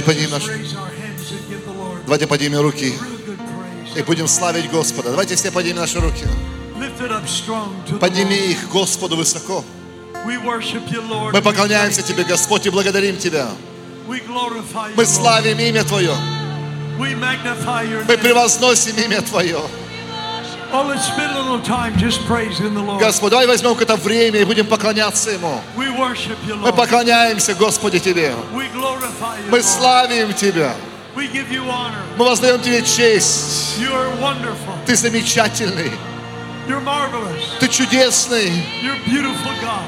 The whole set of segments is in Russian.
Давай поднимем Lord давайте поднимем руки и будем славить Господа. Давайте все поднимем наши руки. Подними их Господу высоко. Мы поклоняемся Тебе, Господь, и благодарим Тебя. Мы славим имя Твое. Мы превозносим имя Твое. Oh, let's spend a little time just praising the Lord. Господь, давай возьмем какое-то время и будем поклоняться Ему. We worship you, Мы поклоняемся, Господи, Тебе. We glorify you, Мы славим Тебя. We give you honor. Мы воздаем Тебе честь. Wonderful. Ты замечательный. Ты чудесный.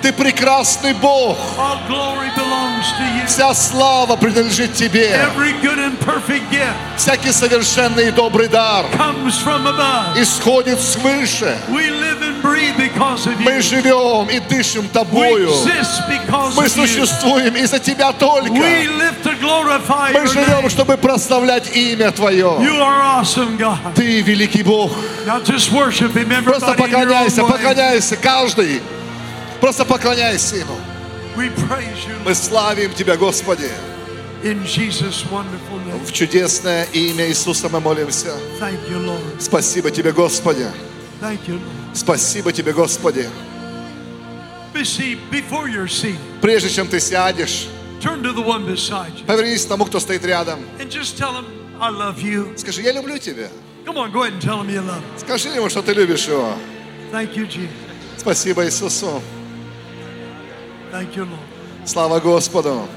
Ты прекрасный Бог. Вся слава принадлежит Тебе. Всякий совершенный и добрый дар исходит свыше. Мы живем и дышим Тобою. Мы существуем из-за Тебя только. Мы живем, чтобы прославлять имя Твое. Ты великий Бог. Him, Просто поклоняйся, поклоняйся, каждый. Просто поклоняйся Ему. Мы славим Тебя, Господи. В чудесное имя Иисуса мы молимся. Спасибо Тебе, Господи. Спасибо Тебе, Господи. Прежде чем ты сядешь, повернись к тому, кто стоит рядом. Скажи, я люблю тебя. Come on, go ahead and tell him you love him. Скажи ему, что ты любишь его. Thank you, Jesus. Спасибо Иисусу. Thank you, Lord. Слава Господу.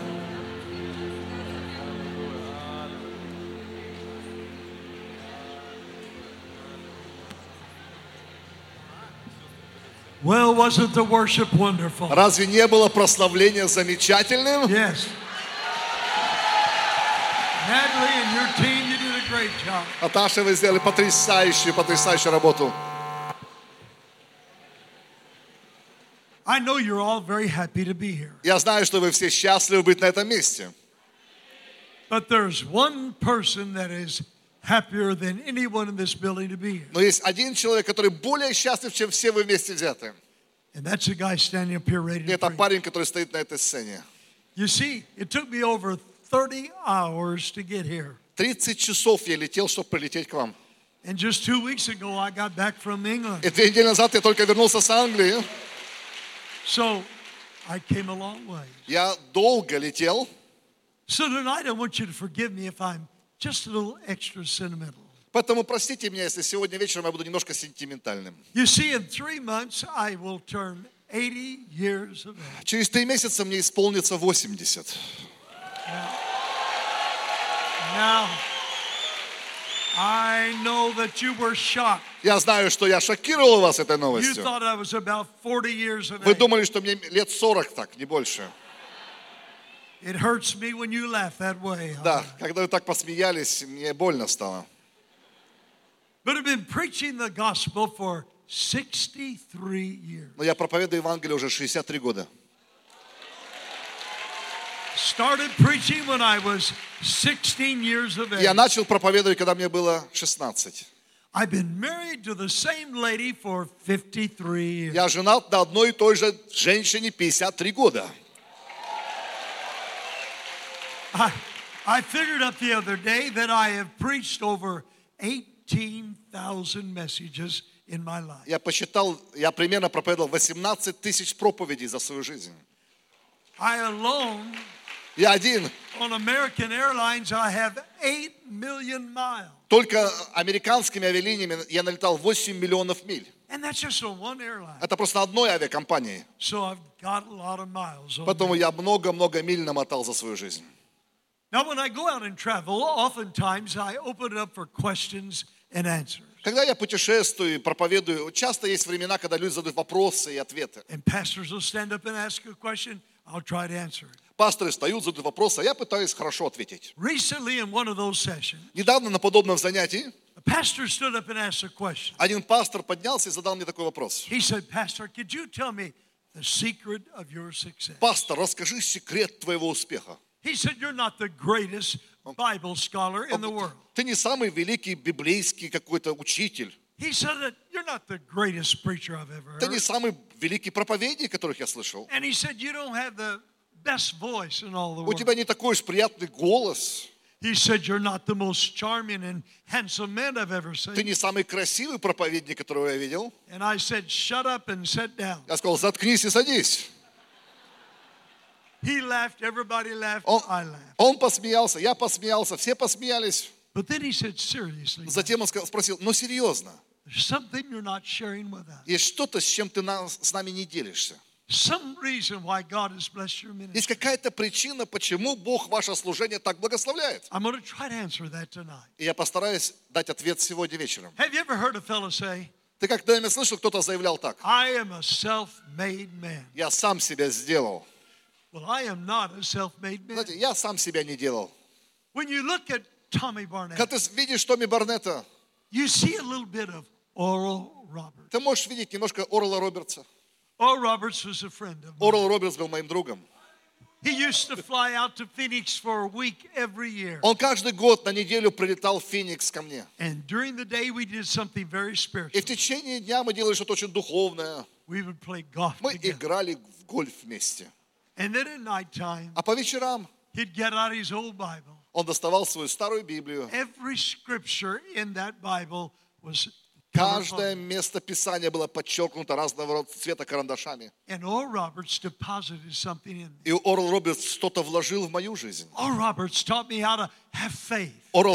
Well, wasn't the worship wonderful? Разве не было прославления замечательным? Yes. Natalie and your team, Наташа, вы сделали потрясающую, потрясающую работу. I know you're all very happy to be here. Я знаю, что вы все счастливы быть на этом месте. But there's one person that is happier than anyone in this building to be here. Но есть один человек, который более счастлив, чем все вы вместе взяты. And that's the guy standing up here ready И to это preach. парень, который стоит на этой сцене. You see, it took me over 30 hours to get here. 30 часов я летел, чтобы прилететь к вам. And just two weeks ago, I got back from England. И две недели назад я только вернулся с Англии. So I came a long way. Я долго летел. So tonight, I want you to forgive me if I'm just a little extra sentimental. Поэтому простите меня, если сегодня вечером я буду немножко сентиментальным. You see, in three months, I will turn 80 years of age. Через три месяца мне исполнится 80. Now, I know that you were shocked. Я знаю, что я шокировал вас этой You новостью. thought I was about 40 years of Вы думали, что мне лет 40 так, не больше. It hurts me when you laugh that way. Да, когда вы так посмеялись, мне больно стало. But I've been preaching the gospel for 63 years. Но я проповедую Евангелие уже 63 года. Started preaching when I was 16 years of age. Я начал проповедовать, когда мне было 16. I've been married to the same lady for 53 years. Я женат на одной и той же женщине 53 года. I, I figured up the other day that I have preached over 18,000 messages in my life. Я посчитал, я примерно проповедовал 18 тысяч проповедей за свою жизнь. I alone, Я один. on American Airlines, I have 8 million miles. Только американскими авиалиниями я налетал 8 миллионов миль. And that's just on one airline. Это просто одной авиакомпании. So I've got a lot of miles on Поэтому я много-много миль намотал за свою жизнь. Когда я путешествую и проповедую, часто есть времена, когда люди задают вопросы и ответы. Пасторы встают, задают вопросы, а я пытаюсь хорошо ответить. Недавно на подобном занятии один пастор поднялся и задал мне такой вопрос. Пастор, расскажи секрет твоего успеха. World. Ты не самый великий библейский какой-то учитель. He said that you're not the greatest preacher I've ever Ты не самый великий проповедник, которых я слышал. And he said, You don't have the У тебя не такой уж приятный голос. He said, You're not the most charming and handsome man I've ever Ты seen. не самый красивый проповедник, которого я видел. And I said, Shut up and sit down. Я сказал, заткнись и садись. He laughed, everybody laughed, Он, I laughed. он посмеялся, я посмеялся, все посмеялись. But then he said, Seriously, Затем он спросил, ну серьезно, there's something you're not sharing with us. есть что-то, с чем ты на- с нами не делишься? Есть какая-то причина, почему Бог ваше служение так благословляет? I'm going to try to answer that tonight. И я постараюсь дать ответ сегодня вечером. Ты когда-нибудь слышал, кто-то заявлял так? Я сам себя сделал. Well, I am not a self made man. Знаете, я сам себя не делал. When you look at Tommy Barnett, Когда ты видишь Томми Барнетта, you see a little bit of Oral Roberts. ты можешь видеть немножко Орла Робертса. Oral Roberts was a friend of mine. Орл Робертс был моим другом. He used to fly out to Phoenix for a week every year. Он каждый год на неделю прилетал в Феникс ко мне. And during the day, we did something very И spiritual. в течение дня мы делали что-то очень духовное. We would play golf Мы together. играли в гольф вместе. And then at nighttime, А по вечерам he'd get out his old Bible. он доставал свою старую Библию. Every scripture in that Bible was Каждое место Писания было подчеркнуто разного рода цвета карандашами. И Орл Робертс что-то вложил в мою жизнь. Орл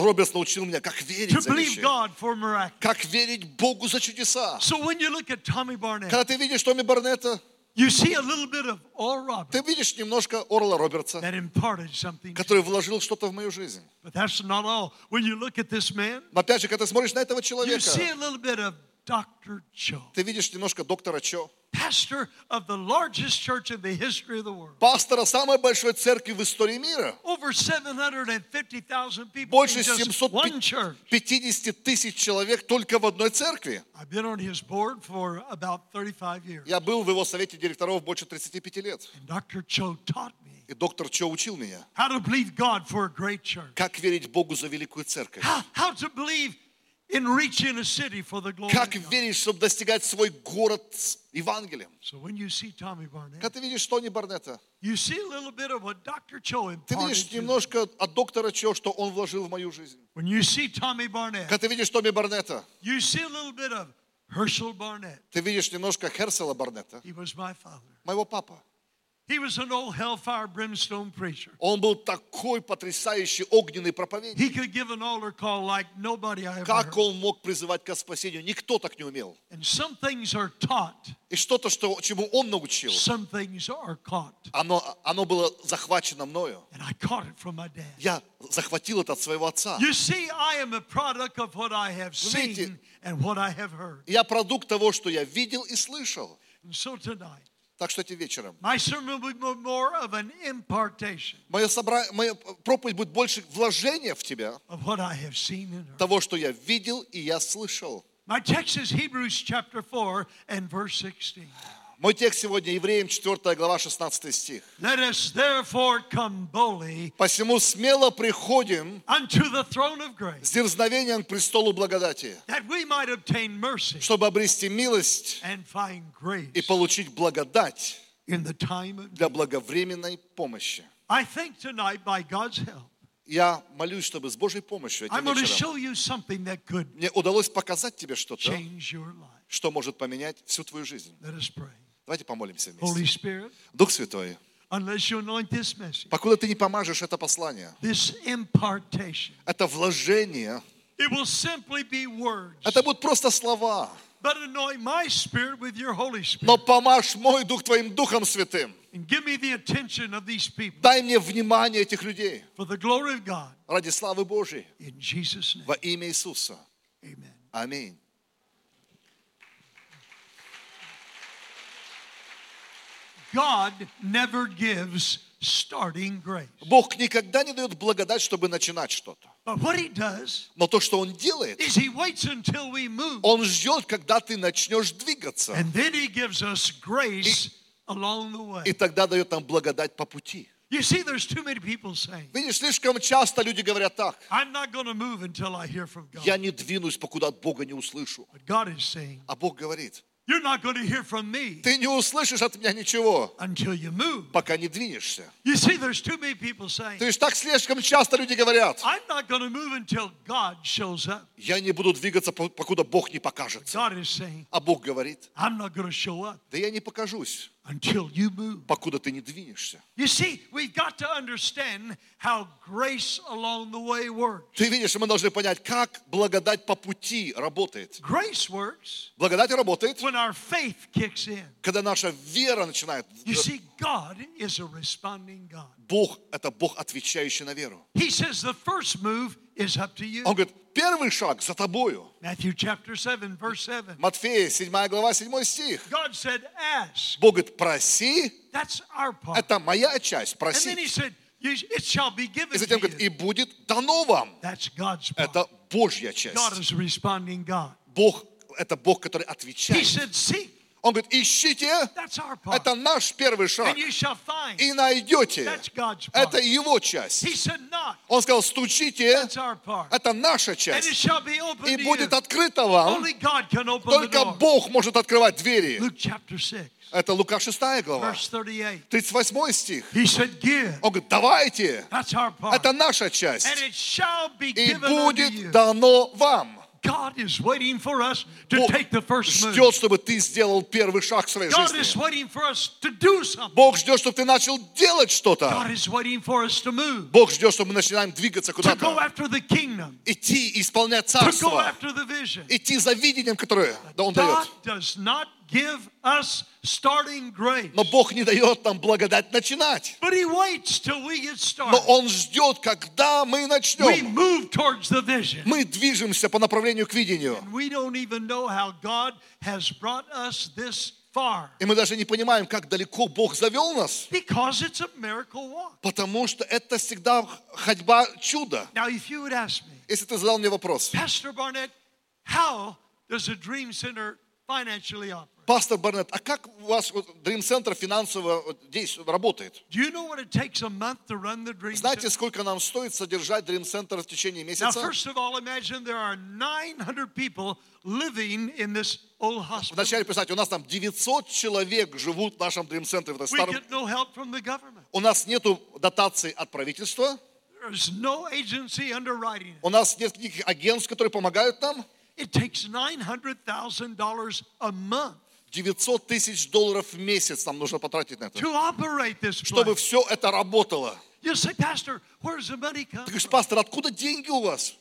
Робертс научил меня, как верить to за believe вещи. God for miraculous. Как верить Богу за чудеса. So when you look at Tommy Barnett, Когда ты видишь Томми Барнетта, you see a little bit of Oral Roberts ты видишь немножко Орла Робертса, that imparted something. который вложил что-то в мою жизнь. But that's not all. When you look at this man, Но опять же, когда ты смотришь на этого you человека, see a little bit of Dr. Cho, ты видишь немножко доктора Чо, pastor of the largest church in the history of the world. пастора самой большой церкви в истории мира. Over 750,000 people Больше just one church. 750 тысяч человек только в одной церкви. I've been on his board for about 35 years. Я был в его совете директоров больше 35 лет. And Dr. Cho taught me И доктор Чо учил меня, how to believe God for a great church, как верить Богу за великую церковь. how, how Как верить, чтобы достигать свой город с Евангелием. Когда ты видишь Тони Барнетта, ты видишь немножко от доктора Чо, что он вложил в мою жизнь. Когда ты видишь Томми Барнетта, ты видишь немножко Херсела Барнетта, моего папа. Он был такой потрясающий огненный проповедник. Как он мог призывать к спасению? Никто так не умел. И что-то, что, чему он научил, оно, оно было захвачено мною. Я захватил это от своего отца. Видите. Я продукт того, что я видел и слышал. And so tonight, Так что этим вечером моя, собра... моя проповедь будет больше вложения в тебя, того, что я видел и я слышал. My text is Hebrews chapter 4 and verse 16. Мой текст сегодня Евреям 4 глава 16 стих. Let us therefore come boldly «Посему смело приходим unto the throne of grace, с дерзновением к престолу благодати, that we might obtain mercy чтобы обрести милость and find и grace получить благодать in the time of для благовременной помощи». I think tonight, by God's help, Я молюсь, чтобы с Божьей помощью этим вечером мне удалось показать тебе что-то, что может поменять всю твою жизнь. Давайте помолимся Holy вместе. Spirit, Дух Святой, unless you anoint this message, покуда ты не помажешь это послание, this impartation, это вложение, it will simply be words. это будут просто слова, But anoint my spirit with your Holy но помажь мой дух твоим Духом Святым. and give me the attention of these people Дай мне внимание этих людей for the glory of God. ради славы Божьей In Jesus' name, во имя Иисуса. amen. Аминь. God never gives starting grace. Бог никогда не дает благодать, чтобы начинать что-то. But what he does Но то, что Он делает, is he waits until we move. Он ждет, когда ты начнешь двигаться. And then he gives us grace along the way. И тогда дает нам благодать по пути. You see, there's too many people saying, Видишь, слишком часто люди говорят так. I'm not going to move until I hear from God. Я не двинусь, покуда от Бога не услышу. But God is saying, А Бог говорит, You're not going to hear from me Ты не услышишь от меня ничего, until you move. пока не двинешься. You see, there's too many people saying, То есть так слишком часто люди говорят, I'm not going to move until God shows up. я не буду двигаться, по- покуда Бог не покажется. God is saying, А Бог говорит, I'm not going to show up да я не покажусь, until you move. покуда ты не двинешься. You see, we've got to understand how grace along the way works. Ты видишь, мы должны понять, как благодать по пути работает. Grace works Благодать работает, when our faith kicks in. когда наша вера начинает. You see, God is a responding God. Бог – это Бог, отвечающий на веру. He says the first move is up to you. Он говорит, первый шаг за тобою. Matthew chapter 7, verse 7. Матфея, 7 глава, 7 стих. God said, Ask. Бог говорит, проси, That's our part. это моя часть, And then he проси. said, "You- It shall be И затем говорит, и будет дано вам. That's God's part. Это Божья God часть. is a responding God. Бог – это Бог, который He отвечает. said, Seek. Он говорит, ищите, это наш первый шаг. И найдете. Это его часть. Он сказал, стучите, это наша часть. И будет открыто вам. Только. Бог может открывать двери. Luke chapter 6, Это Лука 6 глава. verse 38. 38 стих. Он говорит, давайте. Это наша часть. И будет дано вам. God is waiting for us to Бог take the first move. ждет, чтобы ты сделал первый шаг в своей God is жизни. waiting for us to do something. Бог ждет, чтобы ты начал делать что-то. God is waiting for us to move, Бог ждет, чтобы мы начинаем двигаться to go куда-то. after the kingdom, Идти, исполнять to go царство. after the vision. Идти за видением, которое да, Он God дает. does not give us starting grace, Но Бог не дает нам благодать начинать. but He waits till we get Но started. Он ждет, когда мы We начнем. move towards the vision. Мы движемся по направлению к видению. We don't even know how God has brought us this far И мы даже не понимаем, как далеко Бог завел нас. because it's a miracle walk. Потому что это всегда ходьба чуда. Now, if you would ask me, Если ты задал мне вопрос, Pastor Barnett, how does a dream center? Пастор Барнетт, а как у вас вот Dream Center финансово действует, работает? Do you know what it takes a month to run the dream Знаете, center? сколько нам стоит содержать Dream Center в течение месяца? first of all, imagine there are 900 people living in this old hospital. Вначале, представьте, у нас там 900 человек живут в нашем Dream Center. В этом старом... У нас нету дотаций от правительства, у нас нет никаких агентств, которые помогают нам. It takes $900,000 a month 900 тысяч долларов в месяц нам нужно потратить на это, to operate this чтобы все это работало. You say, Pastor, where's the money come? Ты говоришь, пастор, откуда деньги у вас?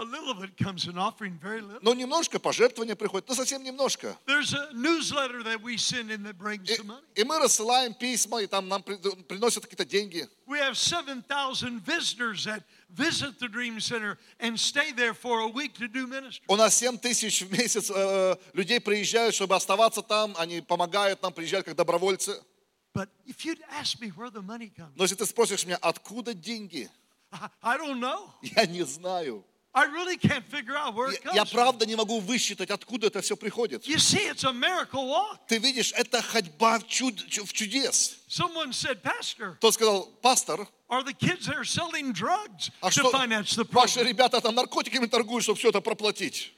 A little of it comes in offering, very little. Ну, немножко пожертвования приходит, но совсем немножко. There's a newsletter that we send in that brings И, the money. и мы рассылаем письма, и там нам при- приносят какие-то деньги. We have 7,000 visitors that visit the Dream Center and stay there for a week to do ministry. У нас 7 тысяч в месяц э, людей приезжают, чтобы оставаться там, они помогают нам, приезжают как добровольцы. But if you'd ask me where the money comes, Но если ты спросишь меня, откуда деньги, I, I don't know. я не знаю. I really can't figure out where it Я, я правда не могу высчитать, откуда это все приходит. You see, it's a miracle walk. Ты видишь, это ходьба в, чуд- в чудес. Someone said, Pastor, Тот сказал, пастор, are the kids there selling drugs а to что finance the ваши program? ребята там наркотиками торгуют, чтобы все это проплатить?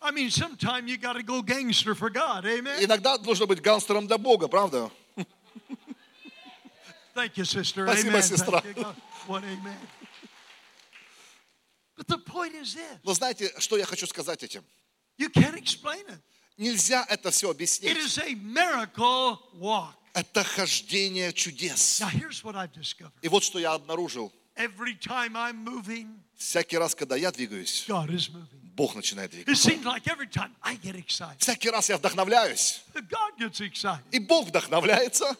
I mean, sometime you got to go gangster for God. Amen. Иногда нужно быть гангстером для Бога, правда? Thank you, sister. Спасибо, amen. сестра. What amen. But the point is this Но знаете, что я хочу сказать этим? you can't explain it. Нельзя это все It объяснить. is a miracle walk. Это хождение чудес. Now, here's what I've discovered И вот что я обнаружил. Всякий раз, когда я двигаюсь. Бог начинает двигаться. seems like every time I get excited, Всякий раз я вдохновляюсь, и Бог вдохновляется.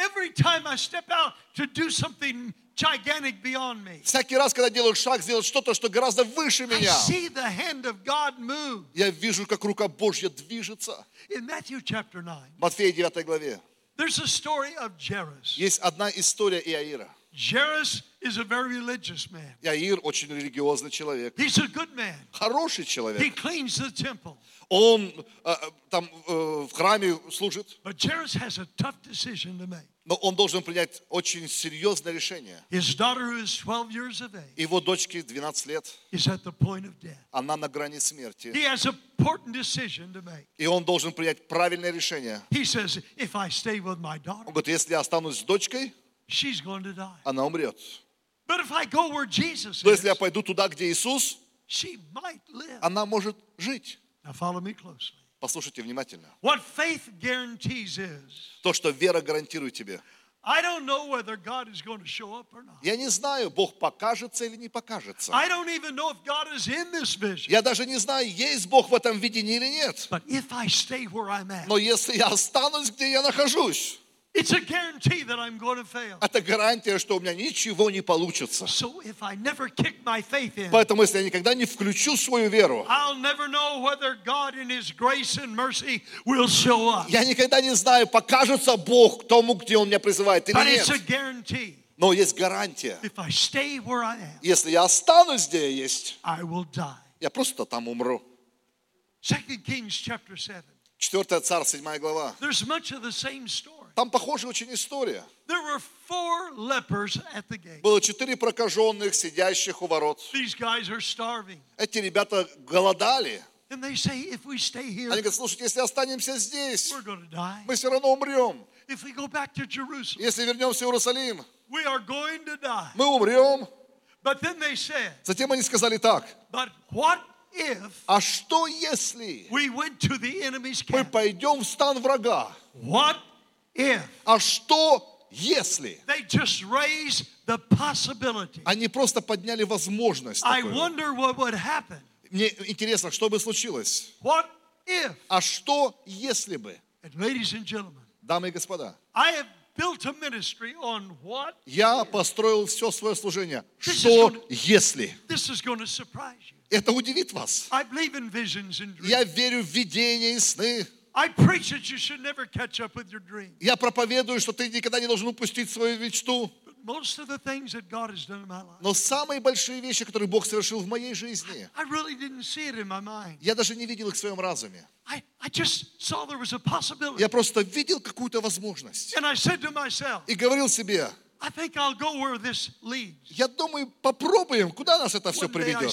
Every time I step out to do something gigantic beyond me, Всякий раз, когда делаю шаг, сделать что-то, что гораздо выше I меня, see the hand of God move. я вижу, как рука Божья движется. In Matthew chapter 9, В Матфея 9 главе there's a story of Jairus. есть одна история Иаира. Jairus is a very religious man. Яир очень религиозный человек, He's a good man. хороший He человек. cleans the temple. Он э, э, там э, в храме служит, But Jairus has a tough decision to make. но он должен принять очень серьезное решение. His daughter, who is 12 years of age, Его дочке 12 лет, is at the point of death. она на грани смерти. He has an important decision to make. И он должен принять правильное решение. He says, if I stay with my Он daughter, говорит, если я останусь с дочкой, she's going to die. она умрет. But if I go where Jesus Но если я пойду туда, где Иисус, she might live. она может жить. Now follow me closely. Послушайте внимательно. What faith guarantees is, То, что вера гарантирует тебе. Я не знаю, Бог покажется или не покажется. Я даже не знаю, есть Бог в этом видении или нет. Но если я останусь, где я нахожусь, это гарантия, что у меня ничего не получится. Поэтому, если я никогда не включу свою веру, я никогда не знаю, покажется Бог тому, где Он меня призывает или But нет. Но есть гарантия. Если я останусь, где я есть, я просто там умру. 2 Kings chapter 7. 4 царь, 7 глава. There's much of the same story. Там похожая очень история. Было четыре прокаженных, сидящих у ворот. Эти ребята голодали. Они говорят, слушайте, если останемся здесь, мы все равно умрем. Если вернемся в Иерусалим, мы умрем. Затем они сказали так, а что если мы пойдем в стан врага? If А что если? they just raised the possibility? Они просто подняли возможность. I такую. wonder what would happen. Мне интересно, что бы случилось? What if? А что если бы? And ladies and gentlemen, Дамы и господа, I have built a ministry on what я построил все свое служение. This Что gonna- если? this is going to surprise you. Это удивит вас. I believe in visions and Я верю в видения и сны. Я проповедую, что ты никогда не должен упустить свою мечту. Но самые большие вещи, которые Бог совершил в моей жизни, я даже не видел их в своем разуме. Я просто видел какую-то возможность. И говорил себе, I think I'll go where this leads. я думаю, попробуем, куда нас это все приведет.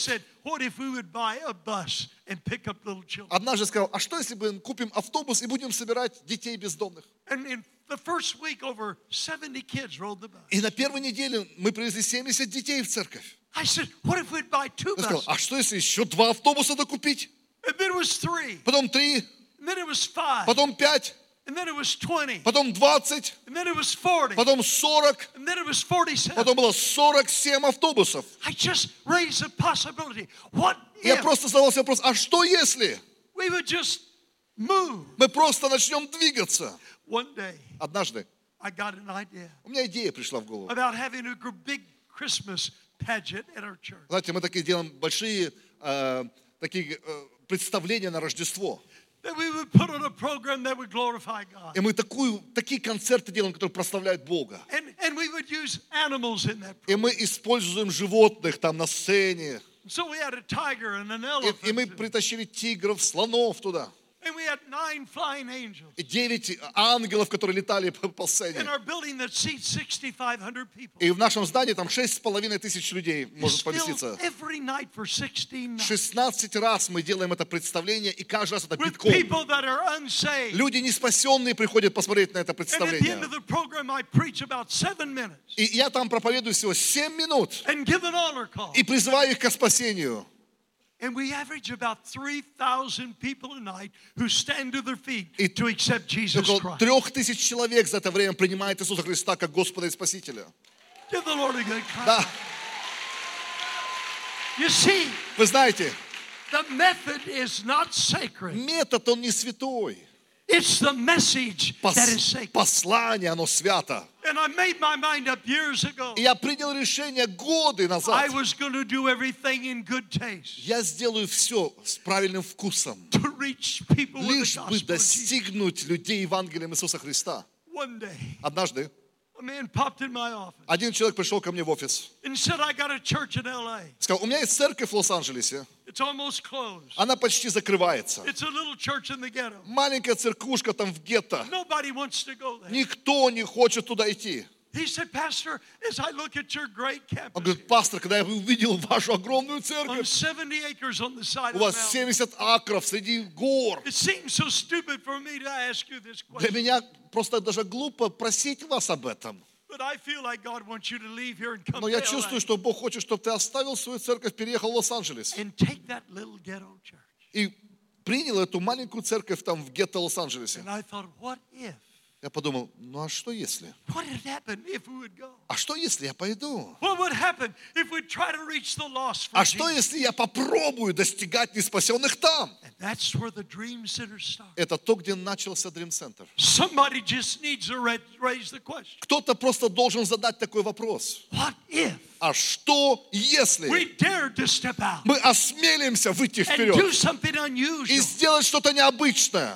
Однажды сказал, а что если мы купим автобус и будем собирать детей бездомных? And in the first week, over 70 kids rode the bus. И на первой неделе мы привезли 70 детей в церковь. I said, what if we'd buy two Я сказал, а что если еще два автобуса докупить? Потом три, потом пять, And then it was 20. потом 20, And then it was 40. потом 40, And then it was 47. потом было 47 автобусов. Я просто задавался вопрос, а что если мы просто начнем двигаться? Однажды у меня идея пришла в голову. Знаете, мы такие делаем большие э, такие э, представления на Рождество. И мы такую, такие концерты делаем, которые прославляют Бога. And, and we would use animals in that И program. мы используем животных там на сцене. И, и мы притащили тигров, слонов туда. И девять ангелов, которые летали по, сцене. our building that seats 6,500 people. И в нашем здании там шесть с половиной тысяч людей может поместиться. every night for 16 nights. 16 раз мы делаем это представление, и каждый раз это битком. Люди не спасенные приходят посмотреть на это представление. И я там проповедую всего 7 минут и призываю их к спасению. And we average about 3,000 people a night who stand to their feet И to accept Jesus Около Christ. трех тысяч человек за это время принимает Иисуса Христа как Господа и Спасителя. Give the Lord a good clap. Да, You see, вы знаете, the method is not sacred. метод, он не святой. It's the message that is sacred. послание, оно свято. And I made my mind up years ago. И я принял решение годы I назад. was going to do everything in good taste Я сделаю все с правильным вкусом, to reach people лишь бы достигнуть людей Евангелием Иисуса Христа. One day, Однажды Один человек пришел ко мне в офис. Сказал, у меня есть церковь в Лос-Анджелесе. Она почти закрывается. Маленькая церквушка там в гетто. Никто не хочет туда идти. Он говорит, пастор, когда я увидел вашу огромную церковь, 70 acres on the side у вас mountain, 70 акров среди гор. Для меня просто даже глупо просить вас об этом. Но я чувствую, что Бог хочет, чтобы ты оставил свою церковь, переехал в Лос-Анджелес. И принял эту маленькую церковь там в гетто Лос-Анджелесе. Я подумал, ну а что если? А что если я пойду? А что если я попробую достигать неспасенных там? Это то, где начался Dream Center. Кто-то просто должен задать такой вопрос. А что если мы осмелимся выйти вперед и сделать что-то необычное?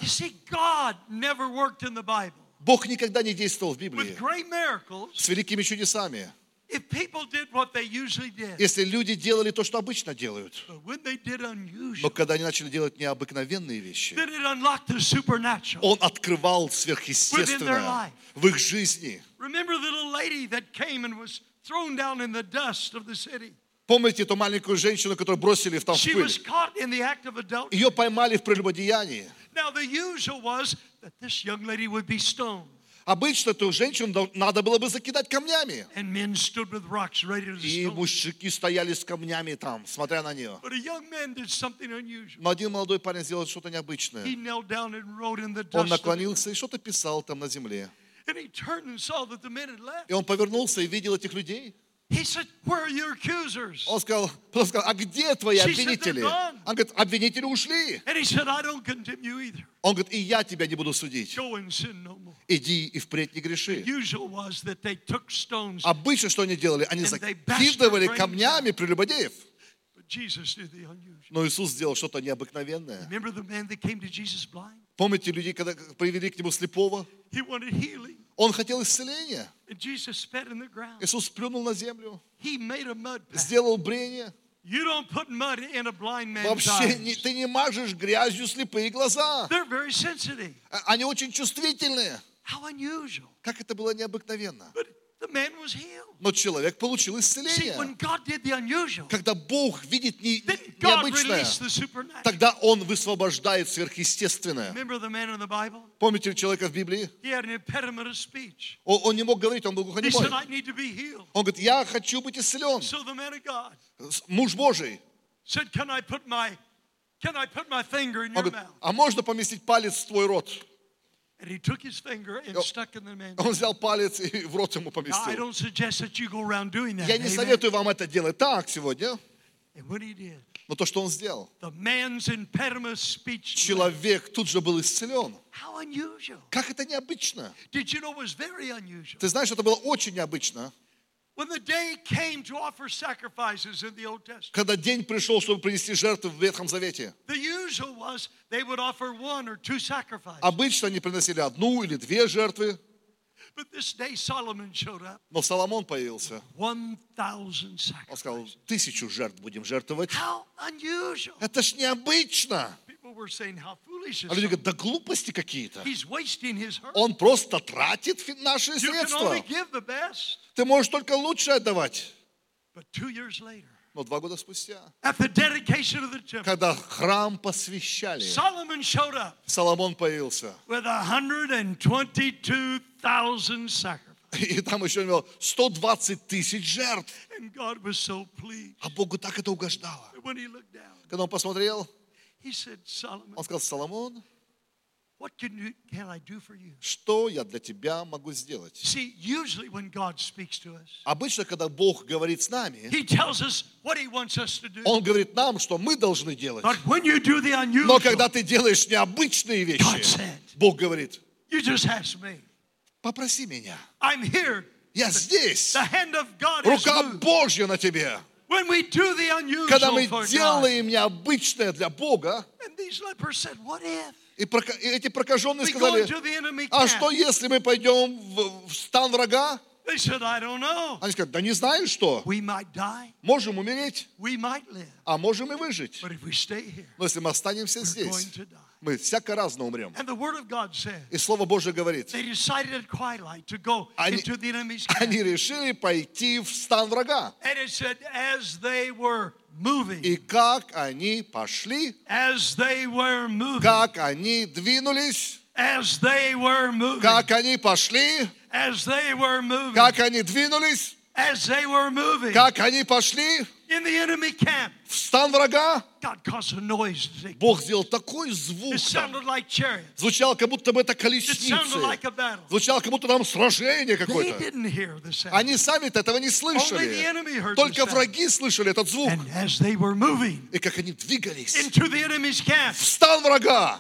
Бог никогда не действовал в Библии с великими чудесами. Если люди делали то, что обычно делают. Но когда они начали делать необыкновенные вещи. Он открывал сверхъестественное в их жизни. Remember the little lady that came and was thrown down in the dust of the city? Помните эту маленькую женщину, которую бросили в там в She was пыль? caught in the act of adultery. Ее поймали в прелюбодеянии. Now, the usual was that this young lady would be stoned, Обычно эту женщину надо было бы закидать камнями. И мужики стояли с камнями там, смотря на нее. But a young man did something unusual. Но один молодой парень сделал что-то необычное. He knelt down and wrote in the Он наклонился и что-то писал там на земле. И он повернулся и видел этих людей. He said, Where are your accusers? Он сказал, он сказал, а где твои обвинители? Он говорит, обвинители ушли. And he said, I don't condemn you either. Он говорит, и я тебя не буду судить. Go and sin no more. Иди и впредь не греши. Обычно что они делали? Они закидывали камнями прелюбодеев. Но Иисус сделал что-то необыкновенное. Помните людей, когда привели к нему слепого? Он хотел исцеления. Иисус плюнул на землю, сделал брение. You don't put mud in a blind man's Вообще не- ты не мажешь грязью слепые глаза. They're very sensitive. А- Они очень чувствительные. How unusual. Как это было необыкновенно. But Но человек получил исцеление. Когда Бог видит не- необычное, тогда Он высвобождает сверхъестественное. Помните человека в Библии? Он, он не мог говорить, он был глухонемой. Он говорит, я хочу быть исцелен. Муж Божий. Он говорит, а можно поместить палец в твой рот? Он взял палец и в рот ему поместил. don't suggest that you go around doing that. Я не советую вам это делать так сегодня, And what he did, но то, что он сделал. Человек тут же был исцелен. Как это необычно? Ты знаешь, это было очень необычно. Когда день пришел, чтобы принести жертвы в Ветхом Завете. Обычно они приносили одну или две жертвы, но Соломон появился. 1,000 Он сказал, тысячу жертв будем жертвовать. Это ж необычно. А люди говорят, да глупости какие-то. He's wasting his earth. Он просто тратит наши средства. Ты можешь только лучшее отдавать. But two years later, Но два года спустя, at the dedication of the temple, когда храм посвящали, Solomon showed up Соломон появился. with 122,000 sacrifices. И там еще у него 120 тысяч жертв. And God was so pleased. А Богу так это угождало. that When he looked down, Когда он посмотрел, он сказал, Соломон, what can, you, can I do for you? что я для тебя могу сделать? See, usually when God speaks to us, Обычно, когда Бог говорит с нами, he tells us what he wants us to do. Он говорит нам, что мы должны делать. But when you do the Но когда ты делаешь необычные God вещи, said, Бог говорит, you just ask me. попроси меня. I'm here. Я здесь. The hand of God is Рука. Божья на тебе. Когда мы делаем необычное для Бога, и эти прокаженные сказали, а что если мы пойдем в, стан врага? Они сказали, да не знаю что. Можем умереть, а можем и выжить. Но если мы останемся здесь. Мы всяко разно умрем. And the Word of God says, И Слово Божье говорит, they decided at twilight to go Они- into the enemy's camp. они решили пойти в стан врага. And it said, as they were moving, И как они пошли, as they were moving, как они двинулись, as they were moving, как они пошли, as they were moving, как они двинулись, as they were moving как они пошли в стан врага. Бог сделал такой звук. Звучало, как будто бы это колесницы. Звучало, как будто там сражение какое-то. Они сами-то этого не слышали. Только враги слышали этот звук. И как они двигались. В стан врага.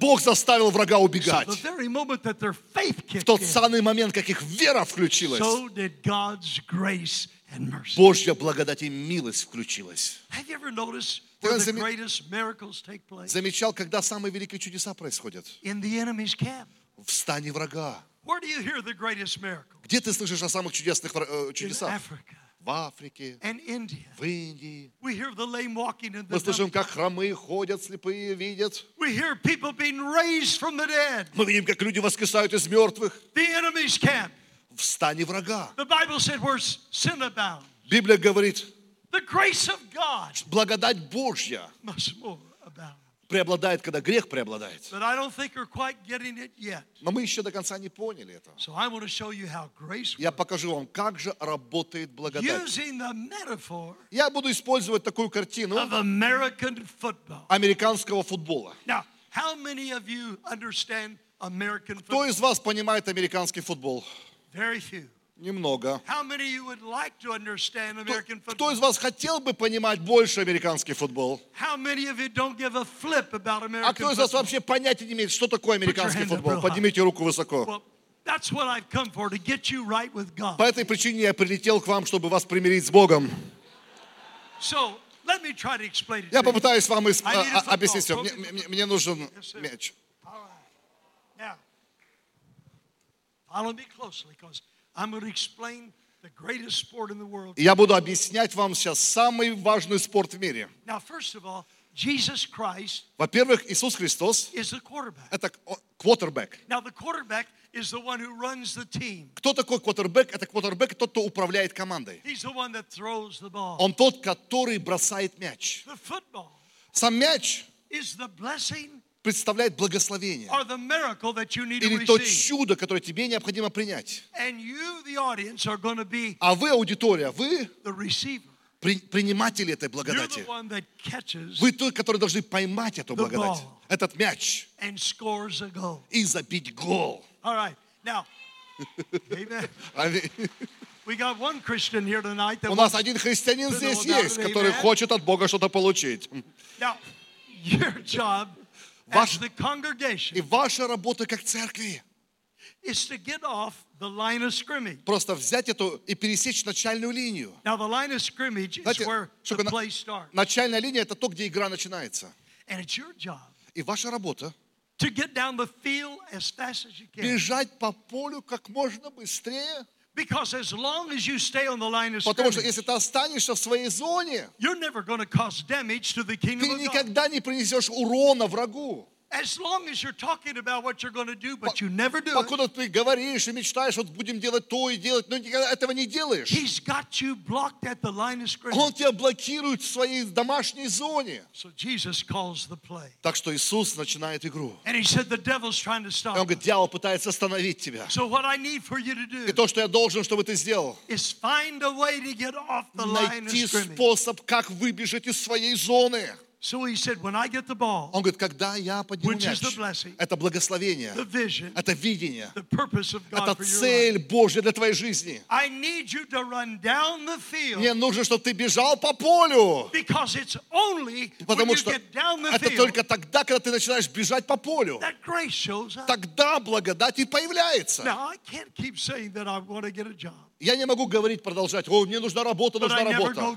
Бог заставил врага убегать. В тот самый момент, как их вера включилась, Божья благодать и милость включилась. Ты place? Замечал, когда самые великие чудеса происходят? В стане врага. Где ты слышишь о самых чудесных э, чудесах? В Африке, в Индии. We hear the lame walking in the Мы слышим, как хромые ходят, слепые видят. We hear people being raised from the dead. Мы видим, как люди воскресают из мертвых The enemy's camp. В стане врага. Библия говорит, благодать Божья преобладает, когда грех преобладает. Но мы еще до конца не поняли этого. Я покажу вам, как же работает благодать. Я буду использовать такую картину американского футбола. Кто из вас понимает американский футбол? Very few. Немного. Like Кто, из вас хотел бы понимать больше американский футбол? А кто из вас вообще понятия не имеет, что такое американский футбол? Поднимите руку высоко. По этой причине я прилетел к вам, чтобы вас примирить с Богом. Я попытаюсь вам а- football. объяснить все. Мне, мне- мне нужен мяч. All right. Now, follow me closely because I'm going to explain the greatest sport in the world. Я буду объяснять вам сейчас самый важный спорт в мире. Now, first of all, Jesus Christ Во-первых, Иисус Христос is the quarterback. – это квотербек. Now, the quarterback is the one who runs the team. Кто такой квотербек? Это квотербек, тот, кто управляет командой. He's the one that throws the ball. Он тот, который бросает мяч. The football Сам мяч is the blessing представляет благословение. Или то чудо, которое тебе необходимо принять. А вы, аудитория, вы приниматели этой благодати. Вы тот, который должны поймать эту благодать, этот мяч, и забить гол. Аминь. У нас один христианин здесь есть, который хочет от Бога что-то получить. your job Ваш- И ваша работа как церкви просто взять эту и пересечь начальную линию. Now the line of scrimmage is Знаете, starts. Начальная линия – это то, где игра начинается. And it's your job И ваша работа to get down the field as fast as you – can. бежать по полю как можно быстрее. Потому что если ты останешься в своей зоне, ты никогда не принесешь урона врагу. As long as you're talking about what you're going to do, but you never do Покуда ты говоришь и мечтаешь, вот будем делать то и делать, но никогда этого не делаешь. he's got you blocked at the line of scrimmage. Он тебя блокирует в своей домашней зоне. So Jesus calls the play. Так что Иисус начинает игру. And he said, The devil's trying to И stop. он me." говорит, дьявол пытается остановить тебя. So, what I need for you to И do то, что я должен, чтобы ты сделал, is find a way to get off the line of найти scrimmage. способ, как выбежать из своей зоны. So he said, When I get the ball, Он говорит, когда я подниму Which is мяч, the blessing. это благословение, the vision, это видение, the purpose of God это цель Божья для твоей жизни. I need you to run down the field Мне нужно, чтобы ты бежал по полю. because it's only when Потому you что get down the это field только тогда, когда ты начинаешь бежать по полю. that grace shows up. Тогда благодать и появляется. Now, I can't keep saying that I want to get a job, Я не могу говорить, продолжать, о, мне нужна работа, нужна работа.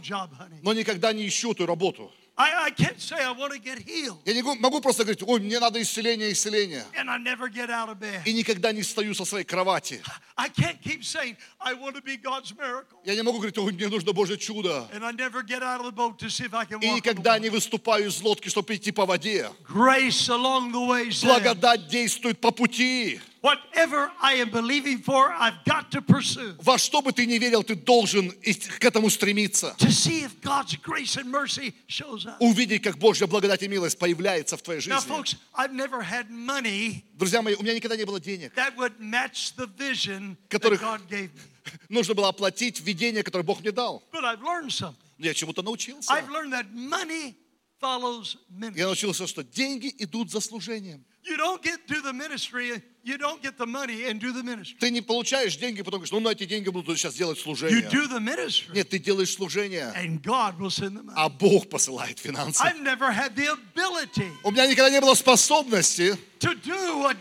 Но никогда не ищу эту работу. I, I can't say I want to get healed Я не гу- могу просто говорить, ой, мне надо исцеление, исцеление. and I never get out of bed. И никогда не встаю со своей кровати. I can't keep saying I want to be God's miracle Я не могу говорить, ой, мне нужно Божье чудо. and I never get out of the boat to see if I can И walk. никогда не выступаю из лодки, чтобы идти по воде. Grace along the way Благодать действует по пути. Whatever I am believing for, I've got to pursue Во что бы ты ни верил, ты должен к этому стремиться. to see if God's grace and mercy shows up. Увидеть, как Божья благодать и милость появляется в твоей Now, жизни. folks, I've never had money Друзья мои, у меня никогда не было денег. that would match the vision Которых- that God gave me. Нужно было оплатить видение, которое Бог мне дал. But I've learned something. Но я чему-то научился. I've learned that money follows ministry. Я научился, что деньги идут за служением. You don't get do the ministry, you don't get the money and do the ministry. Ты не получаешь деньги, потом говоришь, ну на эти деньги буду сейчас делать You служение. do the ministry, Нет, ты делаешь служение, and God will send the money. а Бог посылает финансы. I've never had the ability У меня никогда не было способности делать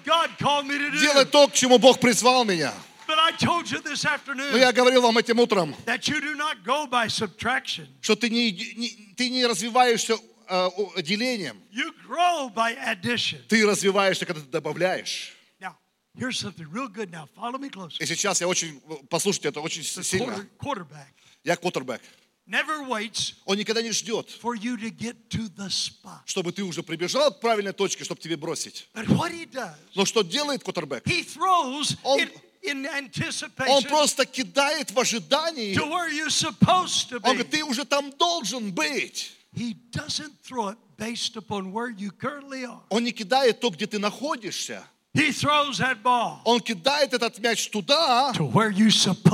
то, к чему Бог призвал меня. But I told you this Но я говорил вам этим утром, that you do not go by subtraction. что ты не, не- ты не развиваешься э, делением, You grow by addition. ты развиваешься, когда ты добавляешь. Now, here's something real good now. Follow me close. И сейчас я очень, послушайте, это очень The сильно. quarter, quarterback Я квотербек. never waits Он никогда не ждет, for you to get to the spot. чтобы ты уже прибежал к правильной точке, чтобы тебе бросить. But what he does, Но что делает квотербек? he throws Он- in, in Он просто кидает в ожидании. Он говорит, ты уже там должен быть. Он не кидает то, где ты находишься. He throws that ball Он кидает этот мяч туда, to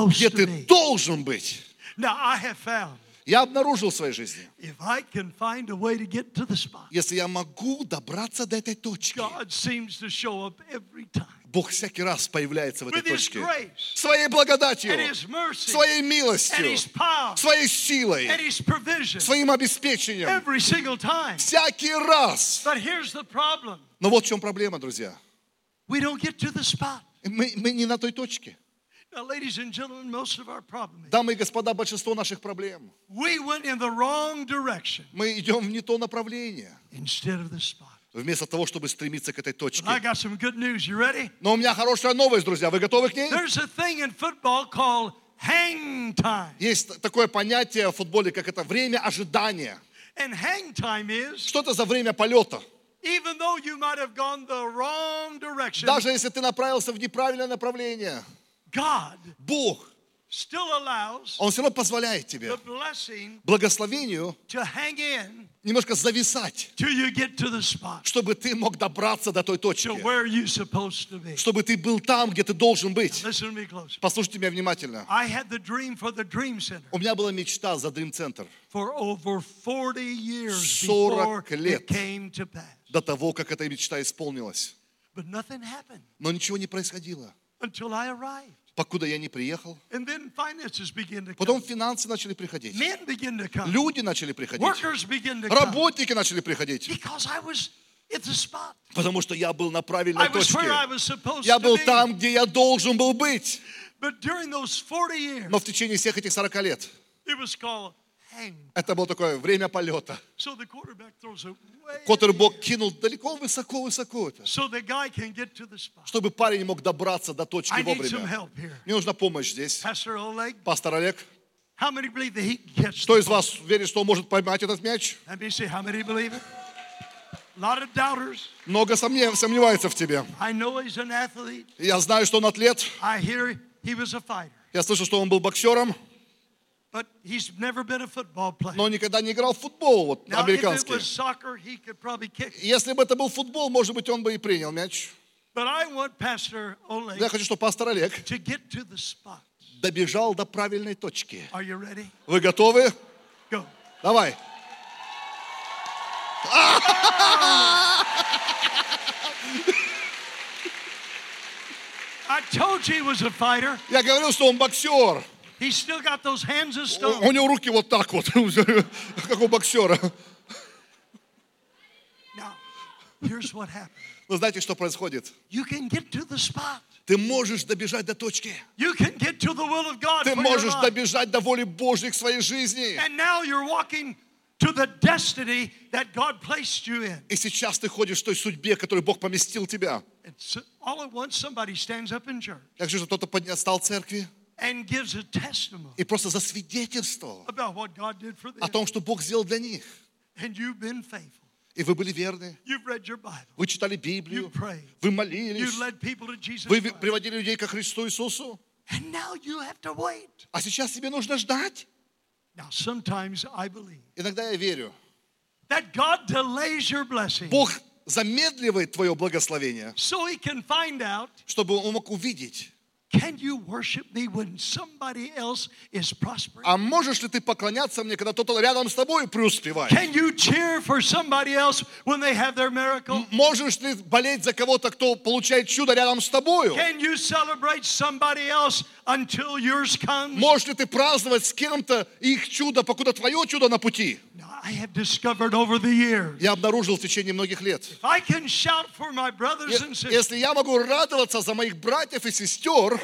где to ты должен быть. Now, I have found Я обнаружил в своей жизни, if I can find a way to get to the spot, если я могу добраться до этой точки, Бог всякий раз появляется в этой точке. Своей благодатью, своей милостью, своей силой, своим обеспечением. Всякий раз. Но вот в чем проблема, друзья. Мы, мы не на той точке. Дамы и господа, большинство наших проблем. Мы идем в не то направление, вместо того, чтобы стремиться к этой точке. news. Но у меня хорошая новость, друзья. Вы готовы к ней? Есть такое понятие в футболе, как это время ожидания. Что это за время полета? Даже если ты направился в неправильное направление, God Бог, Он все равно позволяет тебе благословению немножко зависать, чтобы ты мог добраться до той точки, чтобы ты был там, где ты должен быть. Послушайте меня внимательно. У меня была мечта за Dream Center for over 40 years 40 before лет. до того, как эта мечта исполнилась. Но ничего не происходило. Покуда я не приехал. Потом финансы начали приходить. Люди начали приходить. Работники начали приходить. Потому что я был на правильной точке. Я был там, где я должен был быть. But during those 40 years, Но в течение всех этих 40 лет это было такое время полета. Коттербок кинул далеко, это, to the spot. чтобы парень мог добраться до точки вовремя. Мне нужна помощь здесь. Пастор Олег, кто из вас верит, что он может поймать этот мяч? Много сомнев- сомневается в тебе. Я знаю, что он атлет. Я слышу, что он был боксером, But he's never been a football player. но никогда не играл в футбол вот, Now, американский. soccer, he could probably kick it. Если бы это был футбол, может быть, он бы и принял мяч. But I want Pastor Oleg Я хочу, чтобы пастор Олег to добежал до правильной точки. Are you ready? Вы готовы? Go. Давай. I told you he was a fighter. Я говорил, что он боксер. He's still got those hands of У stone. у него руки вот так вот, как у боксера. Now, here's what happened. Вы знаете, что происходит? You can get to the spot. Ты можешь добежать до точки. Ты можешь добежать до воли Божьей к своей жизни. And now you're walking to the destiny that God placed you in. И сейчас ты ходишь в той судьбе, которую Бог поместил тебя. Хочу, чтобы кто-то подня- стал в церкви and gives a testimony и просто засвидетельствовал about what God did for о том, что Бог сделал для них. And you've been faithful. И вы были верны, You've read your Bible. вы читали You Библию, prayed. вы You молились, led people to Jesus вы приводили людей ко Христу Иисусу. And now you have to wait. А сейчас тебе нужно ждать. Now, sometimes I believe Иногда я верю. that God delays your blessing Бог замедливает твое благословение, so he can find out чтобы Он мог увидеть, can you worship me when somebody else is prospering? а можешь ли ты поклоняться мне, когда кто-то рядом с тобой преуспевает? Can you cheer for somebody else when they have their miracle? Можешь ли болеть за кого-то, кто получает чудо рядом с тобою? Can you celebrate somebody else until yours comes? Можешь ли ты праздновать с кем-то их чудо, покуда твое чудо на пути? Now, I have discovered over the years, Я обнаружил в течение многих лет. if I can shout for my brothers Е- and sisters Если я могу радоваться за моих братьев и сестер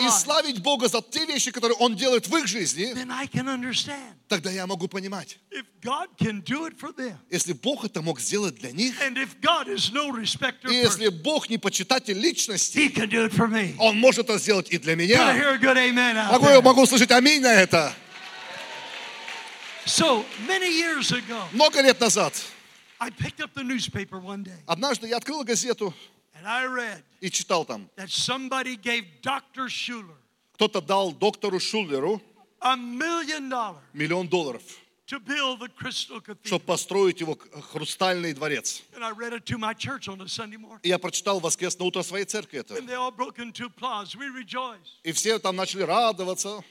и славить Бога за те вещи, которые Он делает в их жизни, then I can understand. тогда я могу понимать. If God can do it for them, Если Бог это мог сделать для них, and if God is no respecter и если Бог не почитатель личности, He can do it for me. Он может это сделать и для Can I меня. hear a good amen out Могу, могу услышать аминь на это. So many years ago, Много лет назад, I picked up the newspaper one day однажды я открыл газету and I read и читал там. that somebody gave Dr. Schuler Кто-то дал доктору Шулеру миллион долларов, чтобы построить его к- хрустальный дворец. And I read it to my church on a Sunday morning. И я прочитал воскресное утро своей церкви это. And they all broke into applause. We rejoiced. И все там начали радоваться,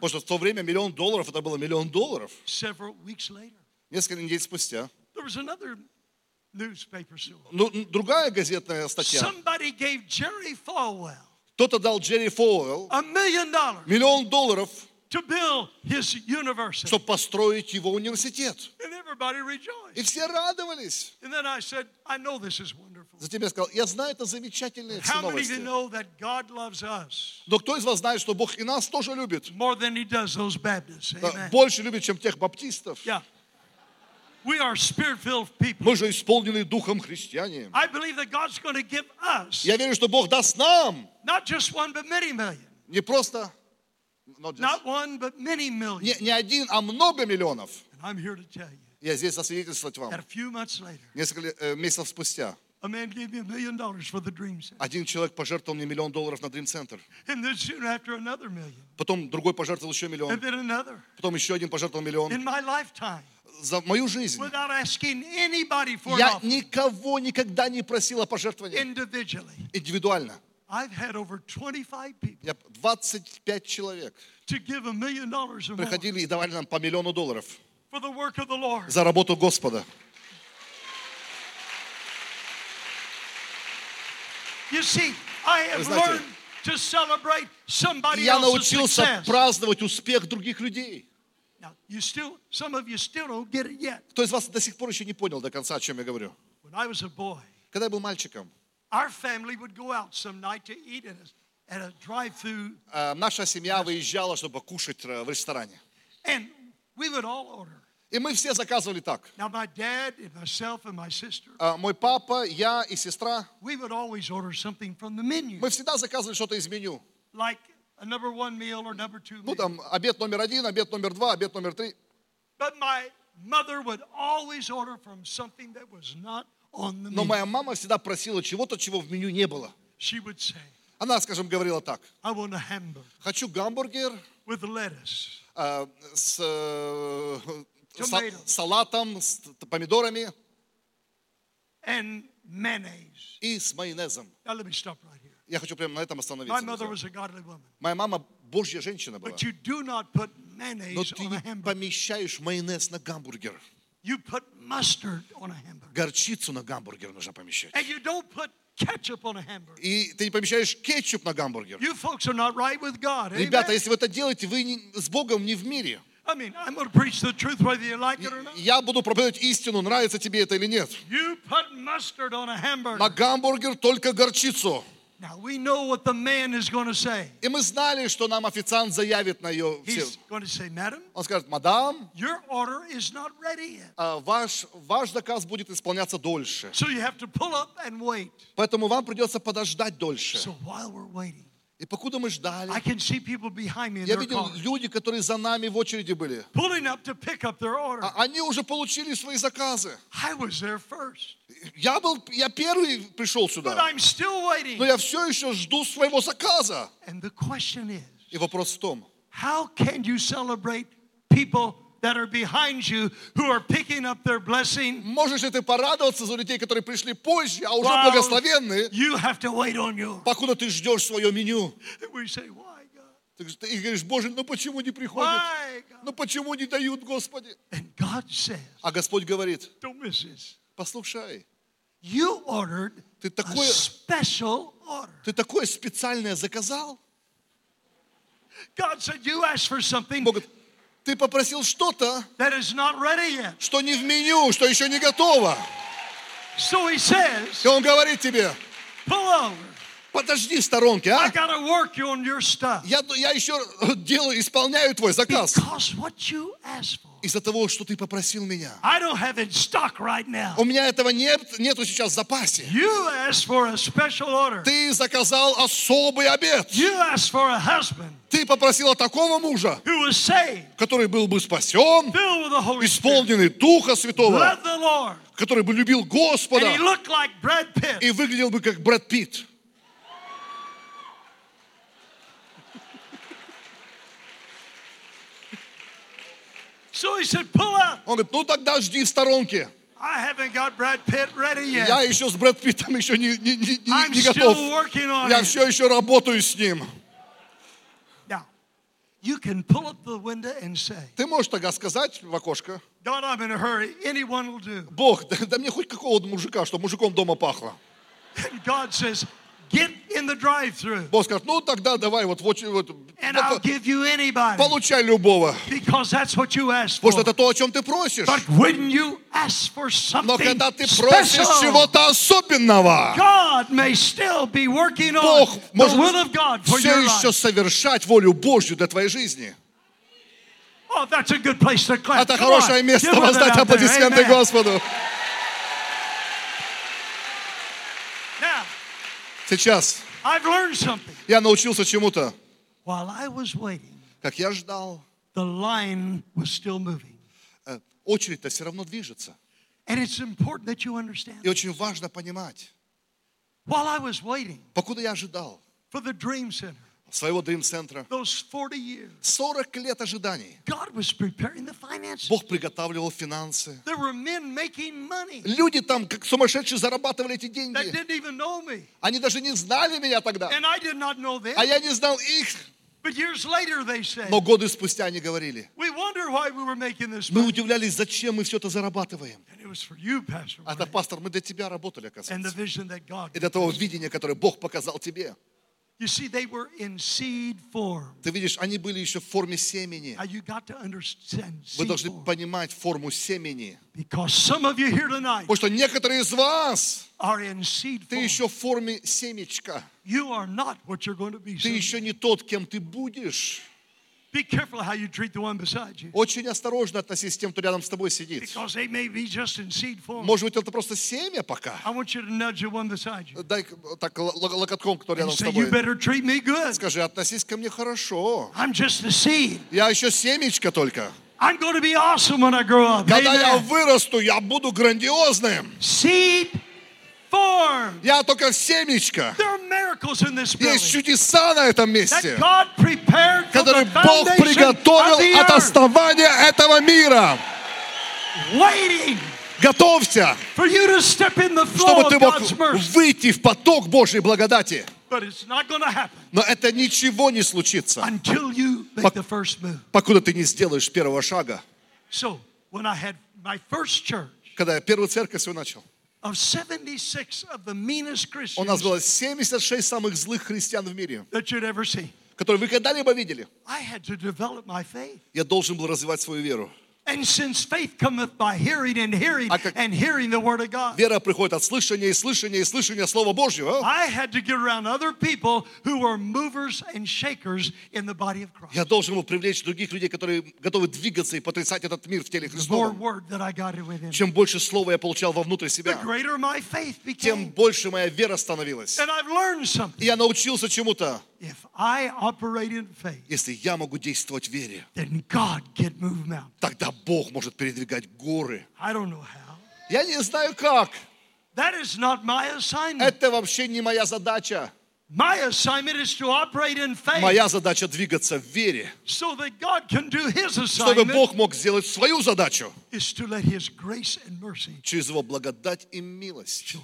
Потому что в то время миллион долларов, это было миллион долларов. Несколько недель спустя. Ну, другая газетная статья. Кто-то дал Джерри Фоуэлл миллион долларов, to build his university. чтобы построить его университет. And everybody rejoiced. И все радовались. And then I said, I know this is wonderful. Затем я сказал, я знаю, это замечательные все новости. know that God loves us Но кто из вас знает, что Бог и нас тоже любит? more than he does those Baptists? Да, Amen. Больше любит, чем тех баптистов. We are spirit-filled people. Мы же исполнены духом христиане. I believe that God's give us Я верю, что Бог даст нам not just one, but many million. не просто not just- Not one, but many million. не, не один, а много миллионов. And I'm here to tell you Я здесь засвидетельствовать that a вам. few months later, Несколько э, месяцев спустя a man gave me a million dollars for the Dream Center. один человек пожертвовал мне миллион долларов на Dream Center. And then soon after, another million. Потом другой пожертвовал еще And миллион. then another. Потом еще один пожертвовал миллион. In my lifetime, За мою жизнь without asking anybody for an я никого никогда не просил о пожертвовании. individually, Индивидуально. I've had over 25 people Я 25 человек to give a million dollars or more приходили и давали нам по миллиону долларов for the work of the Lord. за работу Господа. You see, I have знаете, learned to celebrate somebody Я научился праздновать успех других людей. Now, you still, some of you still don't get it yet. Кто из вас до сих пор еще не понял до конца, о чем я говорю? When I was a boy, Когда я был мальчиком, our family would go out some night to eat at a, at a drive-through, э, наша семья выезжала, чтобы кушать э, в ресторане. and we would all order. И мы все заказывали так. Now, my dad and myself and my sister, Э, Мой папа, я и сестра, we would always order something from the menu, мы всегда заказывали что-то из меню. like a number one meal or number two Ну meal. там обед номер один, обед номер два, обед номер три. But my mother would always order from something that was not on the Но моя мама всегда просила чего-то, чего в меню не было. Она, скажем, говорила так. Хочу гамбургер э, с э, са- Tomato. салатом, с помидорами и с майонезом. Я хочу прямо на этом остановиться. Моя мама Божья женщина была. Но ты не помещаешь майонез на гамбургер. Горчицу на гамбургер нужно помещать. И ты не помещаешь кетчуп на гамбургер. Ребята, если вы это делаете, вы с Богом не в мире. Я буду проповедовать истину, нравится тебе это или нет. На гамбургер только горчицу. Now we know what the man is going to say. И мы знали, что нам официант заявит на ее... He's going to say, Madam, Он скажет, мадам, your order is not ready yet. а, ваш, ваш заказ будет исполняться дольше. So you have to pull up and wait. Поэтому вам придется подождать дольше. So while we're waiting, И покуда мы ждали, I can see people behind me in я their видел люди, которые за нами в очереди были. pulling up to pick up their order. А Они уже получили свои заказы. I was there first, Я был, я первый пришел but сюда, I'm still waiting. но я все еще жду своего заказа. And the question is, И вопрос в том, how can you celebrate people that are behind you who are picking up their blessing можешь ли ты порадоваться за людей, которые пришли позже, а уже благословенные, you have to wait on you? покуда ты ждешь свое меню? We say, why, God? Ты говоришь- Боже, ну почему не приходят? Why, God? Ну почему не дают, Господи? And God says, А Господь говорит, don't miss this. послушай, You ordered ты a такое, special order. ты такое специальное заказал? God said, You asked for something Бог говорит, ты попросил что-то, что не в меню, что еще не готово. So He says, И Он говорит тебе. Подожди в сторонке, а? Я, я еще делаю, исполняю твой заказ. Из-за того, что ты попросил меня. Right. У меня этого нет, нету сейчас в запасе. Ты заказал особый обед. Ты попросила такого мужа, который был бы спасен, исполненный Духа Святого, который бы любил Господа like и выглядел бы как Брэд Питт. So he said, Pull up. Он говорит, ну тогда жди в сторонке. I haven't got Brad Pitt ready Я yet. еще с Брэд Питтом еще не, не, не- I'm не still готов. working on Я it. все еще работаю с ним. Now, you can pull up the window and say, Ты можешь тогда сказать в окошко, God, I'm in a hurry. Anyone will do. Бог, да, да мне хоть какого мужика, чтобы мужиком дома пахло. And God says, Get in the drive through Бог скажет, ну тогда давай вот, вот, вот and I'll give you anybody получай любого. because that's what you asked Потому for. что это то, о чем ты просишь. But when you ask for Но something когда ты просишь special, чего-то особенного, God may still be working on Бог the может will of God for все your еще life. совершать волю Божью для твоей жизни. Oh, that's a good place to clap. Это хорошее место воздать аплодисменты Amen. Господу. Now, Сейчас я научился чему-то. Как я ждал, the line was still moving. э, очередь-то все равно движется. And it's important that you understand. И очень важно понимать, While I was waiting покуда я ожидал своего Дрим-центра, those 40 years, 40 лет ожиданий. Бог приготавливал финансы. Люди там, как сумасшедшие, зарабатывали эти деньги. Они даже не знали меня тогда. А я не знал их. Но годы спустя они говорили. Мы удивлялись, зачем мы все это зарабатываем. А это, Brian, пастор, мы для тебя работали, оказывается. И для того видения, которое Бог показал тебе. You see, they were in seed form. Ты видишь, они были еще в форме семени. You got to understand Вы должны form. понимать форму семени. Because some of you here tonight Потому что некоторые из вас, are in seed ты form. еще в форме семечка. You are not what you're going to be. Ты еще не тот, кем ты будешь. Очень осторожно относись к тем, кто рядом с тобой сидит. Может быть, это просто семя пока. I want you to nudge the one beside you. Дай так л- л- локотком, кто рядом с тобой. Скажи, относись ко мне хорошо. I'm just a seed. Я еще семечко только. I'm going to be awesome when I grow up. Когда я Amen. вырасту, я буду грандиозным. Seed form. Я только семечко. There are Есть чудеса на этом месте, которые Бог приготовил от основания этого мира. Готовься, чтобы ты мог выйти в поток Божьей благодати. Но это ничего не случится, покуда ты не сделаешь первого шага. Когда я первую церковь свою начал, of 76 of the meanest у нас было 76 самых злых христиан в мире, которые вы когда-либо видели. Я должен был развивать свою веру. And since faith cometh by hearing and hearing А как- and hearing the word of God. Вера приходит от слышания и слышания и слышания Слова Божьего. I had to get around other people who were movers and shakers in the body of Christ. Я должен был привлечь других людей, которые готовы двигаться и потрясать этот мир в теле Христовом. word that I got within, Чем больше слова я получал вовнутрь себя, greater my faith тем больше моя вера становилась. And I've learned something. И я научился чему-то. If I operate in faith, Если я могу действовать в вере, then God can move mountains. тогда Бог может передвигать горы. I don't know how. Я не знаю как. That is not my assignment. Это вообще не моя задача. My assignment is to operate in faith Моя задача двигаться в вере, so that God can do His чтобы Бог мог сделать свою задачу is to let His grace and mercy через Его благодать и милость,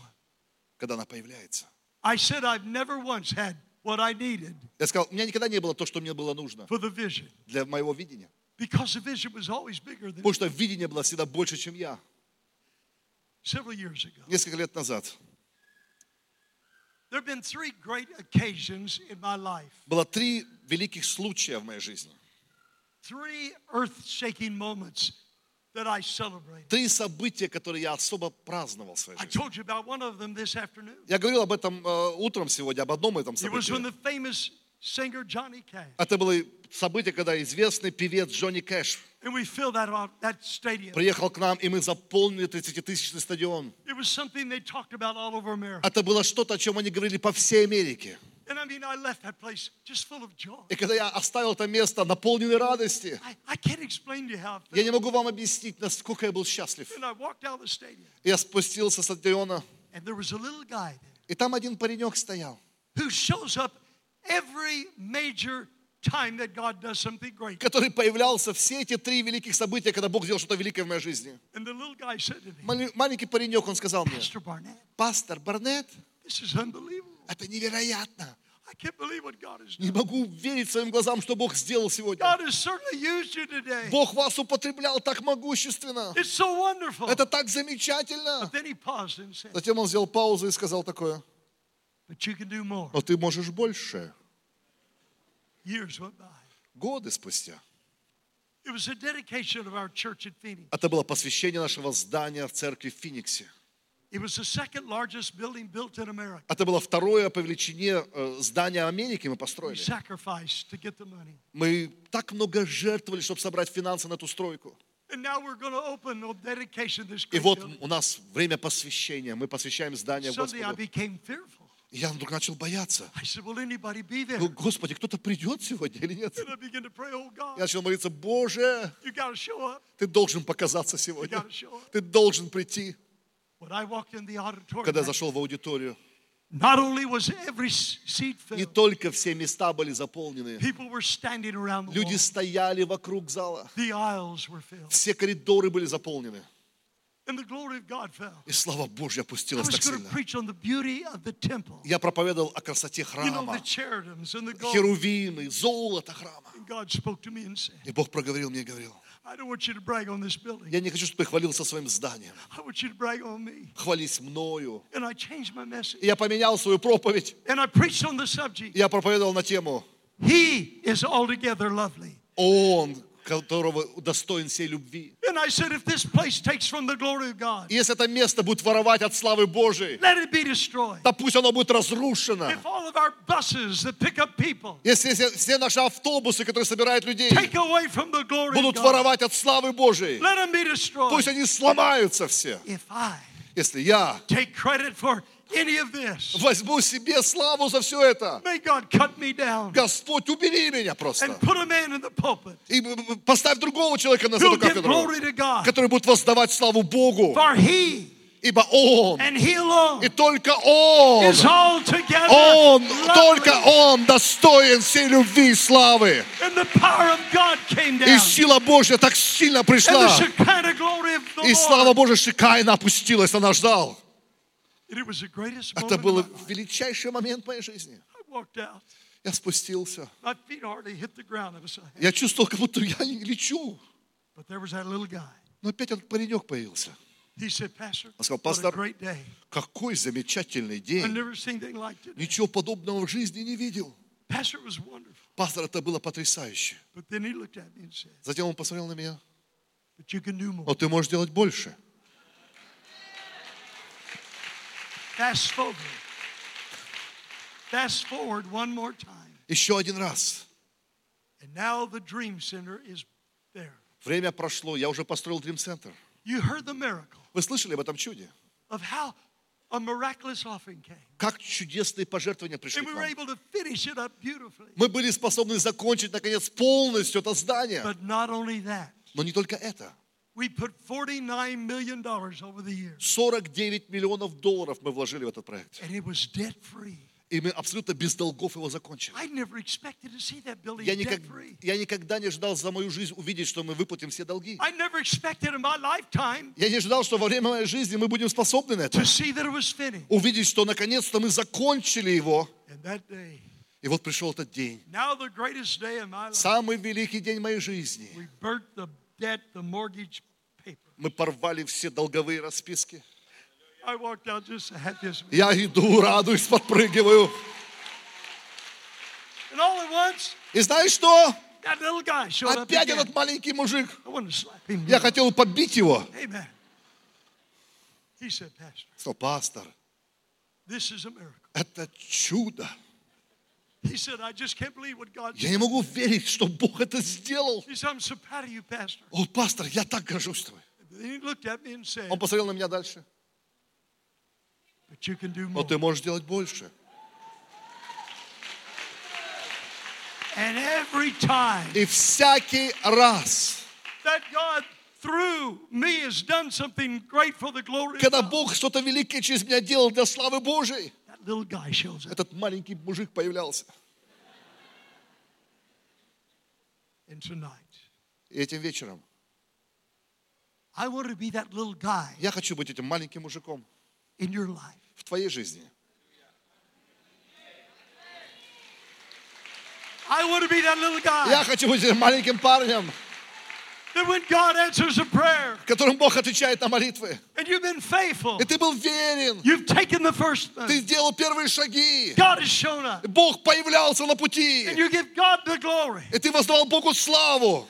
когда она появляется. I said I've never once had what I needed Я сказал, у меня никогда не было то, что мне было нужно for the vision для моего видения. because the vision was always bigger than Потому что видение было всегда больше, чем я. several years ago. Несколько лет назад There have been three great occasions in my life, было три великих случая в моей жизни. three moments. Три события, которые я особо праздновал в своей I жизни. told you about one of them this afternoon. Я говорил об этом э, утром сегодня, об одном этом событии. Это было событие, когда известный певец Джонни Кэш приехал к нам, и мы заполнили 30-тысячный стадион. Это было что-то, о чем они говорили по всей Америке. And I mean, I left that place just full of joy. И когда я оставил это место, наполненный радости, I, I can't explain to you how I я не могу вам объяснить, насколько я был счастлив. And I walked out of the stadium, Я спустился с стадиона, and there was a little guy there и там один паренек стоял, who shows up every major time that God does something great. который появлялся все эти три великих события, когда Бог сделал что-то великое в моей жизни. And the little guy said to me, Мали- Маленький паренек, он сказал мне, пастор Барнетт. Это невероятно. Не могу верить своим глазам, что Бог сделал сегодня. Бог вас употреблял так могущественно. So. Это так замечательно. Said, Затем он сделал паузу и сказал такое, но ты можешь больше. Годы спустя. Это было посвящение нашего здания в церкви в Фениксе. Это было второе по величине э, здание Америки мы построили. Мы так много жертвовали, чтобы собрать финансы на эту стройку. И вот у нас время посвящения. Мы посвящаем здание Господу. И я вдруг начал бояться. Ну, Господи, кто-то придет сегодня или нет? Oh Я начал молиться, Боже, ты должен показаться сегодня. Ты должен прийти. Когда зашел в аудиторию, не только все места были заполнены, люди стояли вокруг зала, все коридоры были заполнены. И слава Божья опустилась так сильно. Я проповедовал о красоте храма, херувимы, золото храма. И Бог проговорил мне и говорил, Я не хочу, чтобы ты хвалился своим зданием. Хвались мною. И я поменял свою проповедь. Я проповедовал на тему. Он, которого достоин всей любви. And I said, if this place takes from the glory of God, И если это место будет воровать от славы Божией, то пусть оно будет разрушено. People Если все, наши автобусы, которые собирают людей, будут воровать от славы Божией, пусть они сломаются все. Если я any of this, возьму себе славу за все это, may God cut me down Господь, убери меня просто. and put a man in the pulpit И поставь другого человека на эту кафедру, который будет воздавать славу Богу. For he Ибо Он, and he alone и только Он, is Он, lovely. только Он достоин всей любви и славы. And the power of God came И down. сила Божья так сильно And пришла. the Shekinah glory of the И слава. Божья шикайно опустилась на наш зал. And it was the greatest Это был величайший момент в моей жизни. Я спустился. Я чувствовал, как будто я не лечу. Но опять этот паренек появился. Он сказал, «Пастор. Какой замечательный день. Ничего подобного в жизни не видел. Пастор, это было потрясающе. But then he looked at me and said, Затем он посмотрел на меня. Но ты можешь делать больше. Fast forward. Fast forward one more time. Еще один раз. And now the Dream Center is there. Время прошло, я уже построил Dream Center. You heard the miracle Вы слышали об этом чуде? of how a miraculous offering came. Как чудесные пожертвования пришли And к we were нам. able to finish it up beautifully. Мы были способны закончить, наконец, полностью это здание. But not only that, Но не только это. We put $49 million over the years. 49 миллионов долларов мы вложили в этот проект. And it was debt free. И мы абсолютно без долгов его закончили. Я, никак- я никогда не ждал за мою жизнь увидеть, что мы выплатим все долги. Я не ждал, что во время моей жизни мы будем способны на это. Увидеть, что наконец-то мы закончили его. И вот пришел этот день. Самый великий день моей жизни. Burnt the mortgage paper. Мы порвали все долговые расписки. I walked out just have this. Я иду, радуюсь, подпрыгиваю. And all at once, И знаешь что? that little guy showed up Опять again. этот маленький мужик. I wanted to slap him. Я хотел побить его. Amen. He said, Pastor, Сказал, пастор, this is a miracle. это чудо. Я не могу верить, что Бог это сделал. О, пастор, я так горжусь тобой. Он посмотрел на меня дальше. Но ты можешь делать больше. И всякий раз, когда Бог что-то великое через меня делал для славы Божией, little guy shows up. этот маленький мужик появлялся. And tonight, И этим вечером I want to be that little guy я хочу быть этим маленьким мужиком in your life. в твоей жизни. I want to be that little guy Я хочу быть этим маленьким парнем, that when God answers a prayer которым Бог отвечает на молитвы. И ты был верен, ты сделал первые шаги. Бог появлялся на пути, и ты воздавал Богу славу.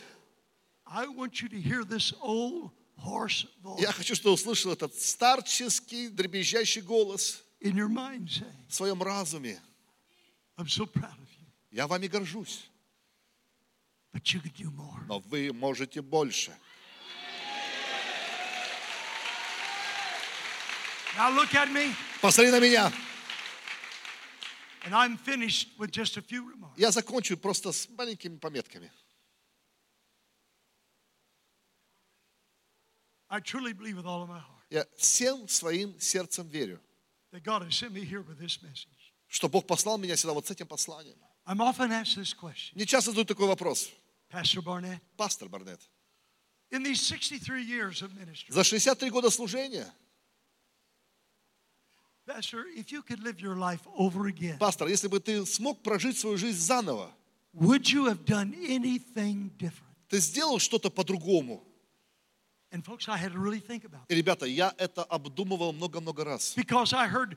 Я хочу, чтобы услышал этот старческий, дребезжащий голос в своем разуме. Я вами горжусь, but you could do more. Но вы можете больше. Now look at me, Посмотри на меня. and I'm finished with just a few remarks. Я закончу просто с маленькими пометками. I truly believe with all of my heart Я всем своим сердцем верю, that God has sent me here with this message. что Бог послал меня сюда вот с этим посланием. Мне часто задают такой вопрос. Pastor Barnett, Пастор Барнет, in these 63 years of ministry, за 63 года служения, Pastor, if you could live your life over again, пастор, если бы ты смог прожить свою жизнь заново, would you have done anything different? ты сделал что-то по-другому. And folks, I had to really think about И, ребята, я это обдумывал много-много раз. because I heard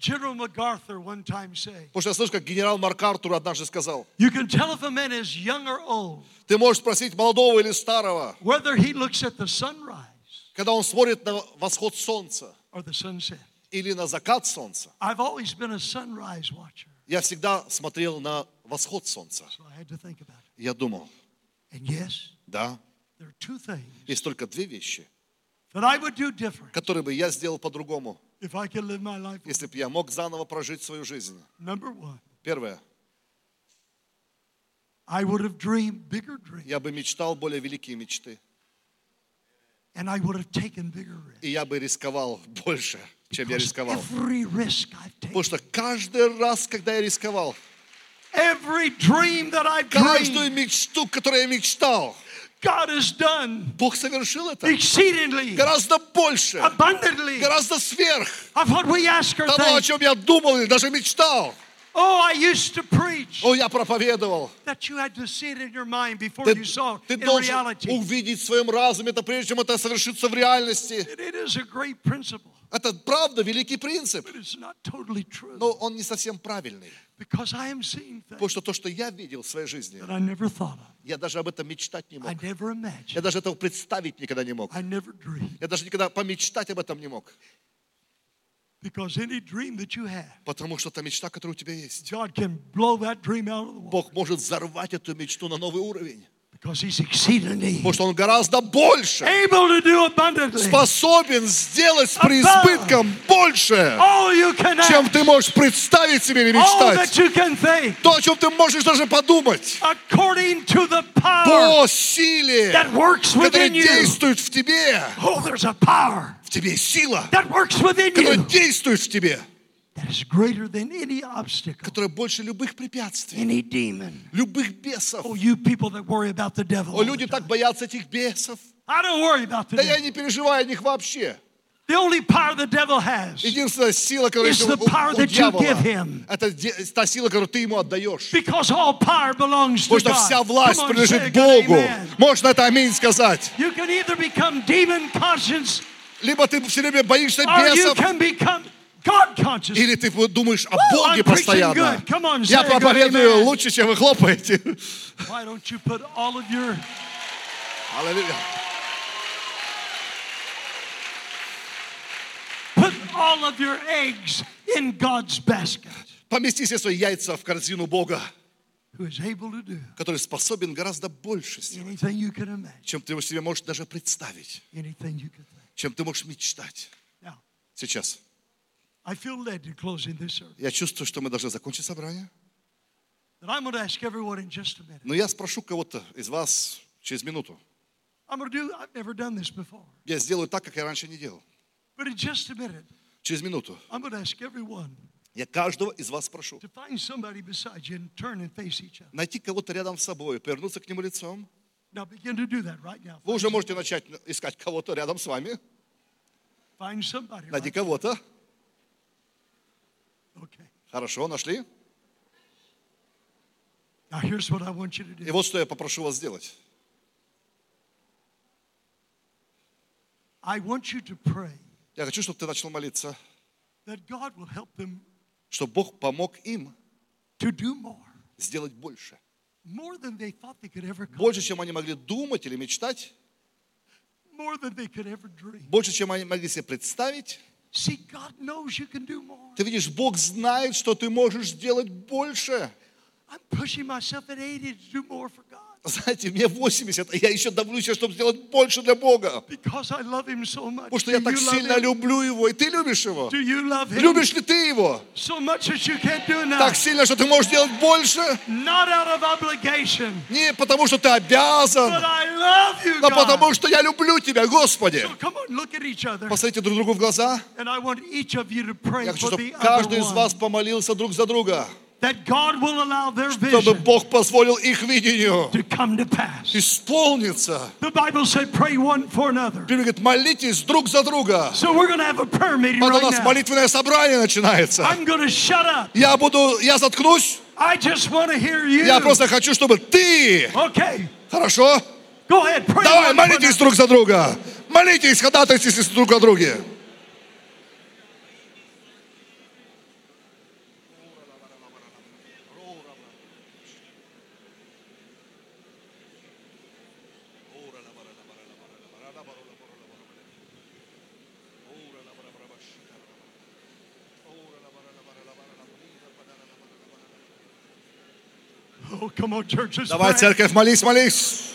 General MacArthur one time say, Потому что я слышу, как генерал Марк Артур однажды сказал, You can tell if a man is young or old, ты можешь спросить молодого или старого, whether he looks at the sunrise когда он смотрит на восход солнца or the sunset. или на закат солнца. I've always been a sunrise watcher, Я всегда смотрел на восход солнца. so I had to think about it. Я думал, And yes, да, there are two things есть только две вещи, которые бы я сделал по-другому, если бы я мог заново прожить свою жизнь. Первое, I would have dreamed bigger dreams я бы мечтал более великие мечты. И я бы рисковал больше, чем я рисковал. Потому что каждый раз, когда я рисковал, every dream that I've каждую мечту, которую я мечтал, Бог совершил это exceedingly, гораздо больше, abundantly гораздо сверх of what we ask or того, о чем я думал или даже мечтал. Oh, I used to preach О, я проповедовал. that you had to see it in your mind before Ты, you saw ты it in должен reality. увидеть в своем разуме это, прежде чем это совершится в реальности. And it is a great principle, Это правда великий принцип, but it's not totally true. но он не совсем правильный. Потому что то, что я видел в своей жизни, я даже об этом мечтать не мог. Я даже этого представить никогда не мог. Я даже никогда помечтать об этом не мог. Потому что это мечта, которая у тебя есть. Бог может взорвать эту мечту на новый уровень. Потому что Он гораздо больше способен сделать с преизбытком больше, чем ты можешь представить себе или мечтать. То, о чем ты можешь даже подумать. По силе, которая действует в тебе. Oh, В тебе сила, которая действует в тебе. Которая больше любых препятствий, любых бесов. Oh. О, люди так боятся этих бесов. I don't worry about the Да я не переживаю о них вообще. The only power the devil has, Единственная сила, It's есть у, the power у that you дьявола, give him. это та сила, которую ты ему отдаешь. because all power belongs to Потому что вся власть принадлежит Богу. Можно это аминь сказать. You can either become demon conscious Либо ты все время боишься бесов, или ты думаешь о Боге постоянно. on, Я проповедую лучше, чем вы хлопаете. Your Аллилуйя. put all of your eggs in God's basket, Помести все свои яйца в корзину Бога, который способен гораздо больше сделать, чем ты себе можешь даже представить, чем ты можешь мечтать. Сейчас. Я чувствую, что мы должны закончить собрание. Но я спрошу кого-то из вас через минуту. Я сделаю так, как я раньше не делал. Через минуту. Я каждого из вас other. Найти кого-то рядом с собой, повернуться к нему лицом. Вы уже можете начать искать кого-то рядом с вами. Найди кого-то. Okay. Хорошо, нашли. Now here's what I want you to И вот что я попрошу вас сделать. I want you to pray Я хочу, чтобы ты начал молиться, that God will help them чтобы Бог помог им to do more, сделать больше. more than they thought they could ever come, Больше, чем они могли думать или мечтать, more than they could ever dream. больше, чем они могли себе представить. See, God knows you can do more. Ты видишь, Бог знает, что ты можешь сделать больше. I'm pushing myself at 80 to do more for God Знаете, мне 80, а я еще давлю себя, чтобы сделать больше для Бога. so. Потому что Do я так сильно люблю Его. И ты любишь Его. Любишь ли ты Его? so? Так сильно, что ты можешь делать больше? Не потому, что ты обязан, you, но God. потому, что я люблю тебя, Господи. So on. Посмотрите друг другу в глаза. Я хочу, чтобы каждый из вас помолился друг за друга, Чтобы Бог позволил их видению исполниться. Библия говорит, молитесь друг за друга. Вот у нас молитвенное собрание начинается. Я буду, я заткнусь, я просто хочу, чтобы ты, хорошо? Давай, молитесь друг за друга. Молитесь, ходатайствуйтесь друг о друге. Давай, церковь, молись, молись.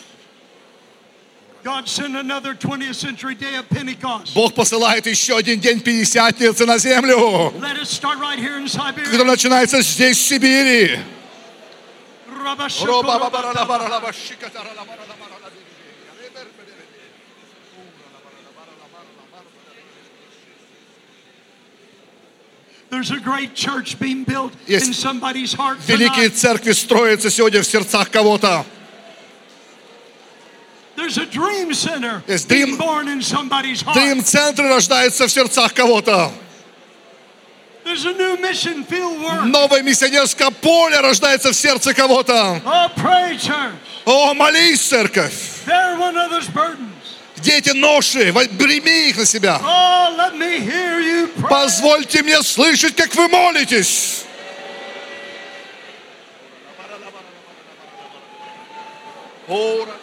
God send another 20th century day of Pentecost. Бог посылает еще один день Пятидесятницы на землю, который начинается здесь, в Сибири. Rabashakura- There's a great church being built Есть Великие церкви строятся сегодня в сердцах кого-то. Heart. Дрим-центры рождаются в сердцах кого-то. Новое миссионерское поле рождается в сердце кого-то. Oh. О, молись, церковь дети ноши, возьми их на себя. Oh, Позвольте мне слышать, как вы молитесь. Ora.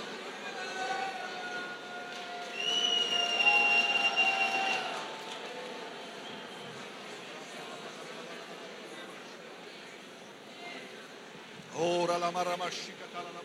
Ora la maramascica tala la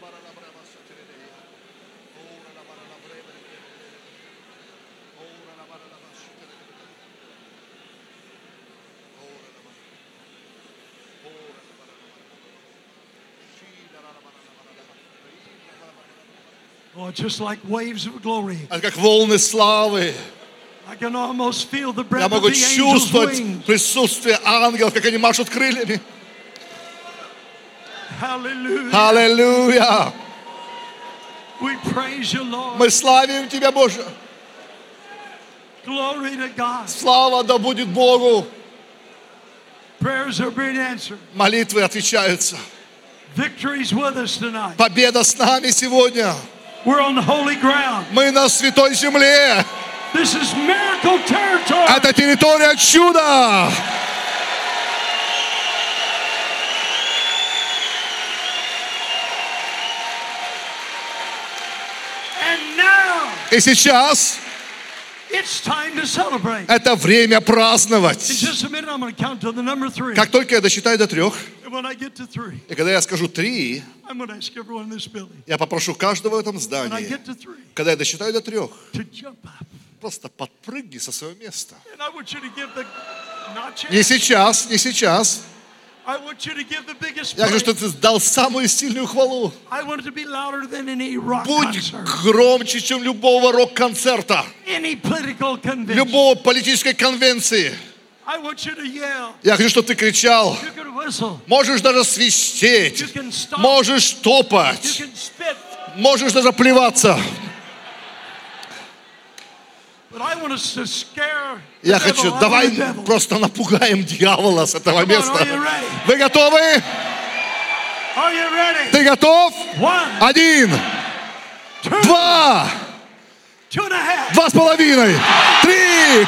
Oh, just like waves of glory. Это как волны славы. I can almost feel the Я of могу the чувствовать wings. присутствие ангелов, как они машут крыльями. Аллилуйя! Мы славим Тебя, Боже. Слава да будет Богу. Молитвы отвечаются. Победа с нами сегодня. We're on holy ground. Мы на святой земле. This is miracle territory. Это территория чуда. And now И сейчас это время праздновать. Как только я досчитаю до трех, и когда я скажу три, я попрошу каждого в этом здании, когда я досчитаю до трех, просто подпрыгни со своего места. Не сейчас, не сейчас. Я хочу, чтобы ты дал самую сильную хвалу. Будь громче, чем любого рок-концерта, любого политической конвенции. Я хочу, чтобы ты кричал. Можешь даже свистеть. Можешь топать. Можешь даже плеваться. But I want us to scare the Я хочу, давай просто напугаем дьявола с этого места. Вы готовы? Ты готов? Один, два, два с половиной, три,